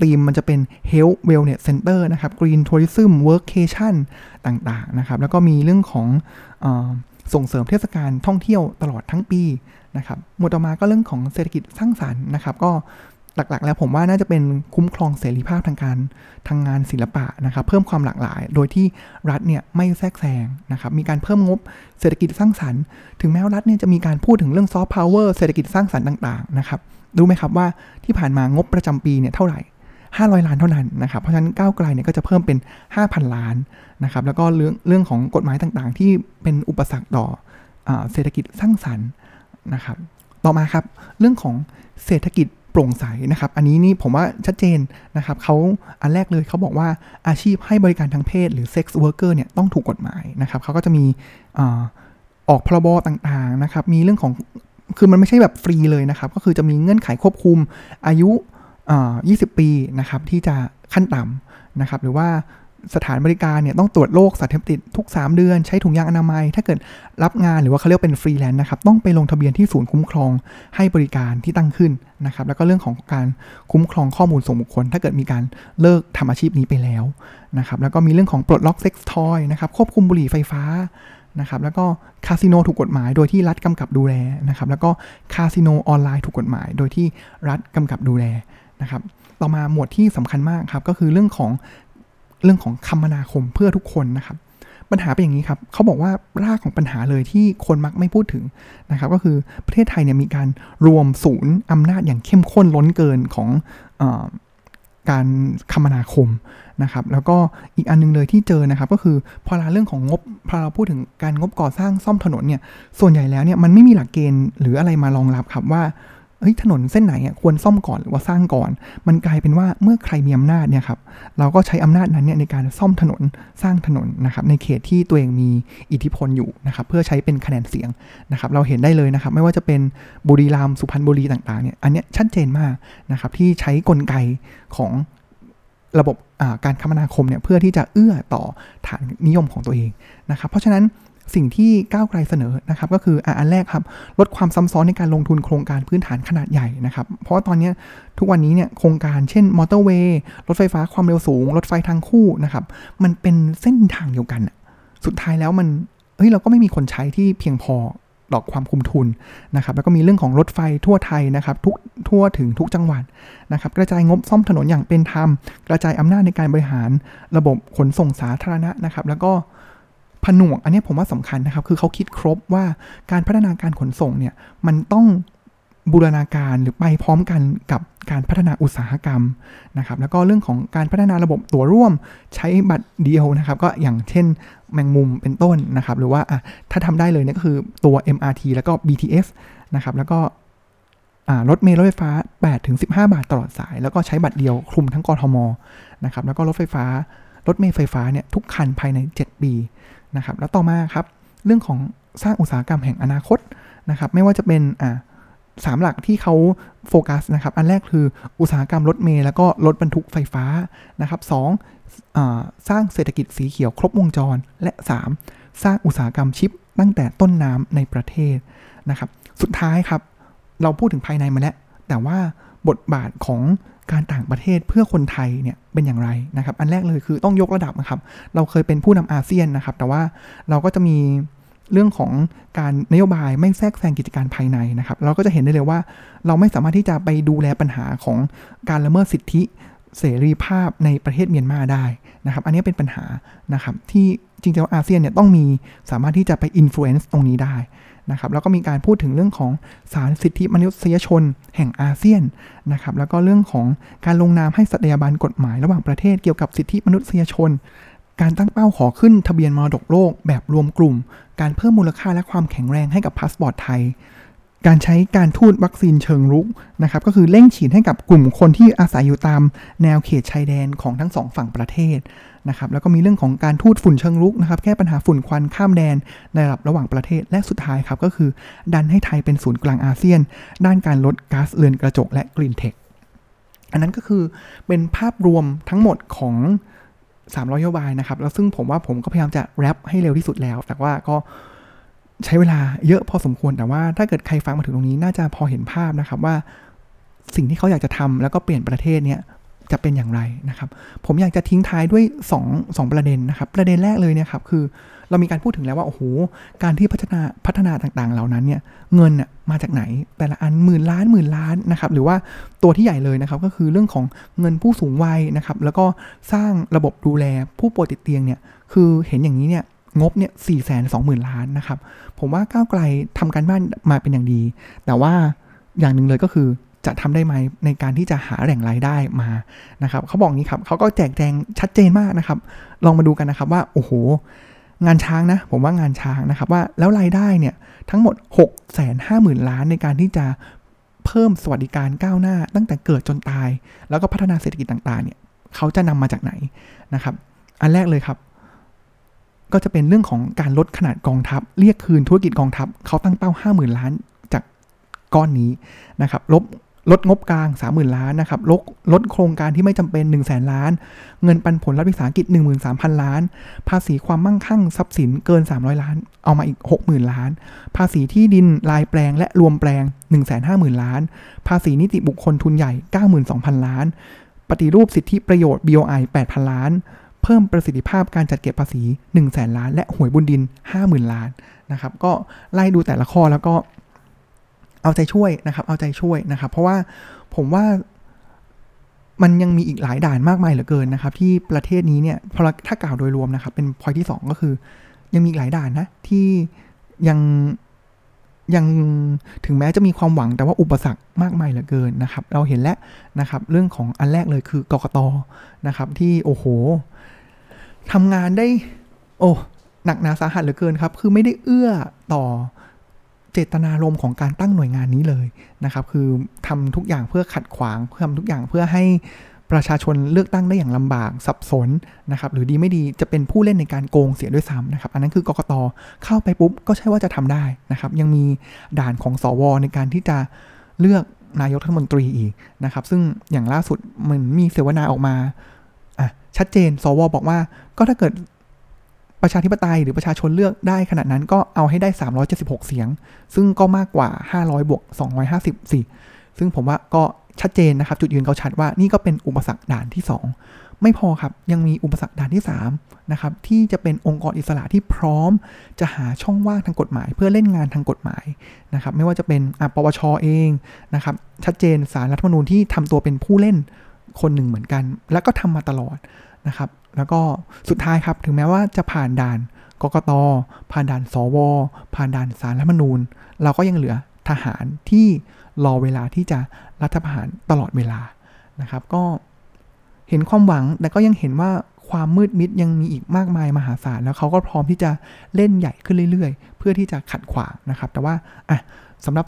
ธีมมันจะเป็น Health Wellness Center นะครับ Green Tourism Workation ต่างๆนะครับ แล้วก็มีเรื่องของอส่งเสริมเทศกาลท่องเที่ยวตลอดทั้งปีนะครับ หมวดต่อมาก็เรื่องของเศรษฐกิจสร้างสารรค์นะครับ ก็ หลักๆ แล้วผมว่าน่าจะเป็นคุ้มครองเสรีภาพทางการทางงานศิลปะนะครับเพิ่มความหลากหลาย โดยที่รัฐเนี่ยไม่แทรกแซงนะครับมีการเพิ่มงบเศรษฐกิจสร้างสรรค์ ถึงแม้ว่ารัฐเนี่ยจะมีการพูดถึงเรื่องซอฟต์พาวเวอร์เศรษฐกิจสร้างสรรค์ต่างๆนะครับรู้ไหมครับว่าที่ผ่านมางบประจำปีเนี่ยเท่าไหร่ 500 ล้านเท่านั้นนะครับเพราะฉะนั้นก้าวไกลเนี่ยก็จะเพิ่มเป็น 5,000 ล้านนะครับแล้วก็เรื่องเรื่องของกฎหมายต่างๆ ที่เป็นอุปสรรคต่ออเศรษฐกิจสร้างสรรค์นะครับต่อมาครับเรื่องของเศรษฐกิจ โปร่งใสนะครับ อันนี้นี่ผมว่าชัดเจนนะครับเขาอันแรกเลยเขาบอกว่าอาชีพให้บริการทางเพศหรือ sex worker เนี่ยต้องถูกกฎหมายนะครับเขาก็จะมีออกพรบต่างๆนะครับมีเรื่องของคือมันไม่ใช่แบบฟรีเลยนะครับ ก็คือจะมีเงื่อนไขควบคุมอายุ 20 ปีนะครับที่จะขั้นต่ำนะครับหรือว่า สถานบริการเนี่ยต้องตรวจโรคสารเสพติดทุก 3 เดือน ใช้ถุงยางอนามัย ถ้าเกิดรับงานหรือว่าเขาเรียกเป็นฟรีแลนซ์นะครับ ต้องไปลงทะเบียนที่ศูนย์คุ้มครองให้บริการที่ตั้งขึ้นนะครับ แล้วก็เรื่องของการคุ้มครองข้อมูลส่วนบุคคล ถ้าเกิดมีการเลิกทำอาชีพนี้ไปแล้วนะครับ แล้วก็มีเรื่องของปลดล็อก sex toy นะครับ ควบคุมบุหรี่ไฟฟ้านะครับ แล้วก็คาสิโนถูกกฎหมายโดยที่รัฐกำกับดูแลนะครับ แล้วก็คาสิโนออนไลน์ถูกกฎหมายโดยที่รัฐกำกับดูแลนะครับ ต่อมาหมวดที่สำคัญมากครับ ก็คือเรื่องของ เรื่องของคมนาคมเพื่อทุกคนนะครับ ปัญหาเป็นอย่างนี้ครับเขาบอกว่ารากของปัญหาเลยที่คนมักไม่พูดถึงนะครับ ก็คือประเทศไทยเนี่ยมีการรวมศูนย์อำนาจอย่างเข้มข้นล้นเกินของอการคมนาคมนะครับ แล้วก็อีกอันนึงเลยที่เจอนะครับ ก็คือพอเราเรื่องของงบพอเราพูดถึงการงบก่อสร้างซ่อมถนนเนี่ยส่วนใหญ่แล้วเนี่ยมันไม่มีหลักเกณฑ์หรืออะไรมารองรับครับว่า เฮ้ยถนนเส้นไหนอะควรซ่อมก่อนหรือว่าสร้างก่อน มันกลายเป็นว่าเมื่อใครมีอำนาจเนี่ยครับเราก็ใช้อำนาจนั้นเนี่ยในการซ่อมถนนสร้างถนนนะครับในเขตที่ตัวเองมีอิทธิพลอยู่นะครับเพื่อใช้เป็นคะแนนเสียงนะครับเราเห็นได้เลยนะครับไม่ว่าจะเป็นบุรีรัมย์สุพรรณบุรีต่างๆเนี่ยอันนี้ชัดเจนมากนะครับที่ใช้กลไกของระบบการคมนาคมเนี่ยเพื่อที่จะเอื้อต่อฐานนิยมของตัวเองนะครับเพราะฉะนั้น สิ่งที่ก้าวไกลเสนอนะครับก็คืออันแรกครับลดความซ้ำซ้อนในการลงทุนโครงการพื้นฐานขนาดใหญ่นะครับเพราะว่าตอนนี้ทุกวันนี้เนี่ยโครงการเช่นมอเตอร์เวย์รถไฟฟ้าความเร็วสูง รถไฟทางคู่นะครับมันเป็นเส้นทางเดียวกัน สุดท้ายแล้วมันเฮ้ยเราก็ไม่มีคนใช้ที่เพียงพอดอกความคุ้มทุนนะครับแล้วก็มีเรื่องของรถไฟทั่วไทยนะครับทุกทั่วถึงทุกจังหวัดนะครับกระจายงบซ่อมถนนอย่างเป็นธรรม กระจายอำนาจในการบริหารระบบขนส่งสาธารณะนะครับแล้วก็ ผนวกอันนี้ผมว่าสำคัญนะครับ คือเขาคิดครบว่าการพัฒนาการขนส่งเนี่ยมันต้องบูรณาการหรือไปพร้อมกันกับการพัฒนาอุตสาหกรรมนะครับ แล้วก็เรื่องของการพัฒนาระบบตัวร่วมใช้บัตรเดียวนะครับ ก็อย่างเช่นแมงมุมเป็นต้นนะครับ หรือว่าถ้าทำได้เลยเนี่ยก็คือตัว MRT แล้วก็ BTS นะครับ แล้วก็รถเมล์รถไฟฟ้า 8 ถึง 15 บาทตลอดสาย แล้วก็ใช้บัตรเดียวคลุมทั้งกรทมนะครับ แล้วก็รถไฟฟ้ารถเมล์ไฟฟ้าเนี่ยทุกคันภายใน 7 ปี นะครับแล้วต่อมาครับเรื่องของสร้างอุตสาหกรรมแห่งอนาคตนะครับไม่ว่าจะเป็นอ่าสามหลักที่เขาโฟกัสนะครับ อันแรกคืออุตสาหกรรมรถเมล์แล้วก็รถบรรทุกไฟฟ้านะครับสองอสร้างเศรษฐกิจสีเขียวครบวงจร และ 3 สร้างอุตสาหกรรมชิป ตั้งแต่ต้นน้ำในประเทศนะครับ สุดท้ายครับ เราพูดถึงภายในมาแล้ว แต่ว่า บทบาทของการต่างประเทศเพื่อคนไทยเนี่ยเป็นอย่างไรนะครับ อันแรกเลยคือต้องยกระดับนะครับ เราเคยเป็นผู้นำอาเซียนนะครับ แต่ว่าเราก็จะมีเรื่องของการนโยบายไม่แทรกแซงกิจการภายในนะครับ เราก็จะเห็นได้เลยว่า เราไม่สามารถที่จะไปดูแลปัญหาของการละเมิดสิทธิเสรีภาพในประเทศเมียนมาได้นะครับ อันนี้เป็นปัญหานะครับที่จริงๆอาเซียนเนี่ยต้องมีสามารถที่จะไป influence ตรงนี้ได้ นะครับแล้วก็มีการพูดถึงเรื่องของศาลสิทธิมนุษยชน แห่งอาเซียนนะครับแล้วก็เรื่องของการลงนามให้สัตยาบันกฎหมายระหว่างประเทศเกี่ยวกับสิทธิมนุษยชน การตั้งเป้าขอขึ้นทะเบียนมรดกโลกแบบรวมกลุ่ม การเพิ่มมูลค่าและความแข็งแรงให้กับพาสปอร์ตไทย การใช้การทูตวัคซีนเชิงรุกนะครับก็คือเร่งฉีดให้กับกลุ่มคนที่อาศัยอยู่ตามแนวเขตชายแดนของทั้งสองฝั่งประเทศนะครับแล้วก็มีเรื่องของการทูตฝุ่นเชิงรุกนะครับแก้ปัญหาฝุ่นควันข้ามแดนในระดับระหว่างประเทศและสุดท้ายครับก็คือ ดันให้ไทยเป็นศูนย์กลางอาเซียน ด้านการลดก๊าซเรือนกระจกและกรีนเทคอันนั้นก็คือเป็นภาพรวมทั้งหมดของ300นโยบายนะครับแล้วซึ่งผมว่าผมก็พยายามจะแรปให้เร็วที่สุดแล้ว แต่ว่าก็ ใช้เวลาเยอะพอสมควรแต่ว่าถ้าเกิดใครฟังมาถึงตรงนี้น่าจะพอเห็นภาพนะครับว่าสิ่งที่เขาอยากจะทำแล้วก็เปลี่ยนประเทศเนี่ยจะเป็นอย่างไรนะครับ ผมอยากจะทิ้งท้ายด้วย2 2ประเด็นนะครับ ประเด็นแรกเลยเนี่ยครับคือเรามีการพูดถึงแล้วว่าโอ้โหการที่พัฒนาพัฒนาต่างๆ เหล่านั้นเนี่ยเงินน่ยมาจากไหน แต่ละอันหมื่นล้านหมื่นล้านนะครับ หรือว่าตัวที่ใหญ่เลยนะครับ ก็คือเรื่องของเงินผู้สูงวัยนะครับ แล้วก็สร้างระบบดูแลผู้ป่วยติดเตียงเนี่ยคือเห็นอย่างนี้เนี่ย งบเนี่ยสี่แสนสองหมื่นล้านนะครับ ผมว่าก้าวไกลทำการบ้านมาเป็นอย่างดี แต่ว่าอย่างหนึ่งเลยก็คือจะทำได้ไหมในการที่จะหาแหล่งรายได้มานะครับเขาบอกนี้ครับเขาก็แจกแจงชัดเจนมากนะครับ ลองมาดูกันนะครับว่าโอ้โห งานช้างนะ ผมว่างานช้างนะครับว่าแล้วรายได้เนี่ยทั้งหมด 6 5 0 0 0 0 ล้านในการที่จะเพิ่มสวัสดิการก้าวหน้า ตั้งแต่เกิดจนตาย แล้วก็พัฒนาเศรษฐกิจต่างๆเนี่ยเขาจะนำมาจากไหนนะครับ อันแรกเลยครับ ก็จะเป็นเรื่องของการลดขนาดกองทัพ เรียกคืนธุรกิจกองทัพเขาตั้งเป้า 50,000 ล้านจากก้อนนี้นะครับลบลดงบกลาง 30,000 ล้านนะครับลดลดโครงการที่ไม่จำเป็น 1 0 0 0 0 0 ล้าน เงินปันผลรัฐวิสาหกิจ 13,000 ล้าน ภาษีความมั่งคั่งทรัพย์สินเกิน 300 ล้าน เอามาอีก 60,000 ล้าน ภาษีที่ดินลายแปลงและรวมแปลง 150,000 ล้าน ภาษีนิติบุคคลทุนใหญ่ 92,000 ล้าน ปฏิรูปสิทธิประโยชน์ BOI 8,000 ล้าน เพิ่มประสิทธิภาพการจัดเก็บภาษี1 0 0 0 0 0ล้าน และหวยบุญดิน 50,000 ล้านนะครับ ก็ไล่ดูแต่ละข้อแล้วก็เอาใจช่วยนะครับ เอาใจช่วยนะครับ เพราะว่าผมว่ามันยังมีอีกหลายด่านมากมายเหลือเกินนะครับ ที่ประเทศนี้เนี่ยพอถ้ากล่าวโดยรวมนะครับ เป็นพอยที่ 2 ก็คือ ยังมีหลายด่านนะที่ยังยังถึงแม้จะมีความหวังแต่ว่าอุปสรรคมากมายเหลือเกินนะครับ เราเห็นแล้วนะครับ เรื่องของอันแรกเลยคือกกตนะครับ ที่โอ้โห ทำงานได้ โอ้หนักหนาสาหัสเหลือเกินครับ คือไม่ได้เอื้อต่อเจตนารมณ์ของการตั้งหน่วยงานนี้เลยนะครับ คือทำทุกอย่างเพื่อขัดขวางเพื่อทำทุกอย่างเพื่อให้ประชาชนเลือกตั้งได้อย่างลำบากสับสนนะครับ หรือดีไม่ดีจะเป็นผู้เล่นในการโกงเสียด้วยซ้ำนะครับ อันนั้นคือกกตเข้าไปปุ๊บก็ใช่ว่าจะทำได้นะครับ ยังมีด่านของสวในการที่จะเลือกนายกรัฐมนตรีอีกนะครับ ซึ่งอย่างล่าสุดมันมีเสวนาออกมา ชัดเจน สวบอกว่า ก็ถ้าเกิดประชาธิปไตยหรือประชาชนเลือกได้ขนาดนั้นก็เอาให้ได้ 376 เสียง ซึ่งก็มากกว่า 500 บวก 250 สิ ซึ่งผมว่าก็ชัดเจนนะครับ จุดยืนเขาชัดว่านี่ก็เป็นอุปสรรคด่านที่ 2 ไม่พอครับ ยังมีอุปสรรคด่านที่3นะครับที่จะเป็นองค์กรอิสระที่พร้อม จะหาช่องว่างทางกฎหมาย เพื่อเล่นงานทางกฎหมายนะครับไม่ว่าจะเป็นปปชอเองนะครับชัดเจนสารรัฐมนูญที่ทำตัวเป็นผู้เล่น คนหนึ่งเหมือนกัน แล้วก็ทำมาตลอดนะครับ แล้วก็สุดท้ายครับถึงแม้ว่าจะผ่านด่านกกตผ่านด่านสว ผ่านด่านสารรัฐมนูญ เราก็ยังเหลือทหารที่รอเวลาที่จะรัฐประหารตลอดเวลานะครับ ก็เห็นความหวังแต่ก็ยังเห็นว่าความมืดมิดยังมีอีกมากมายมหาศาลแล้วเขาก็พร้อมที่จะเล่นใหญ่ขึ้นเรื่อยๆ เพื่อที่จะขัดขวางนะครับ แต่ว่าอะสำหรับ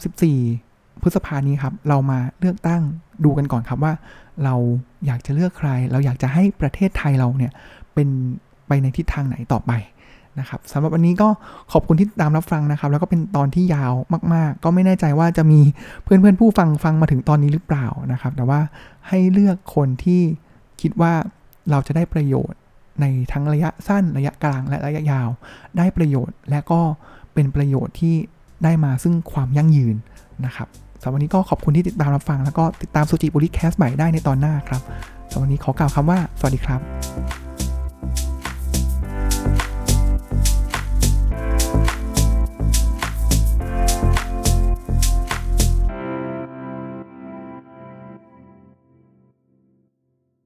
14 พฤษภานี้ครับ เรามาเลือกตั้งดูกันก่อนครับว่า เราอยากจะเลือกใคร เราอยากจะให้ประเทศไทยเราเนี่ยเป็นไปในทิศทางไหนต่อไปนะครับสำหรับวันนี้ก็ขอบคุณที่ตามรับฟังนะครับ แล้วก็เป็นตอนที่ยาวมาก ๆ ก็ไม่แน่ใจว่าจะมีเพื่อนๆผู้ฟังฟังมาถึงตอนนี้หรือเปล่านะครับ แต่ว่าให้เลือกคนที่คิดว่าเราจะได้ประโยชน์ในทั้งระยะสั้นระยะกลางและระยะยาว ได้ประโยชน์และก็เป็นประโยชน์ที่ได้มาซึ่งความยั่งยืนนะครับำหรับวันนี้ก็ขอบคุณที่ติดตามรับฟัง แล้วก็ติดตามสุจิบุริแคสใหม่ได้ในตอนหน้าครับสำหรับวันนี้ขอกล่าวคำว่า สวัสดีครับ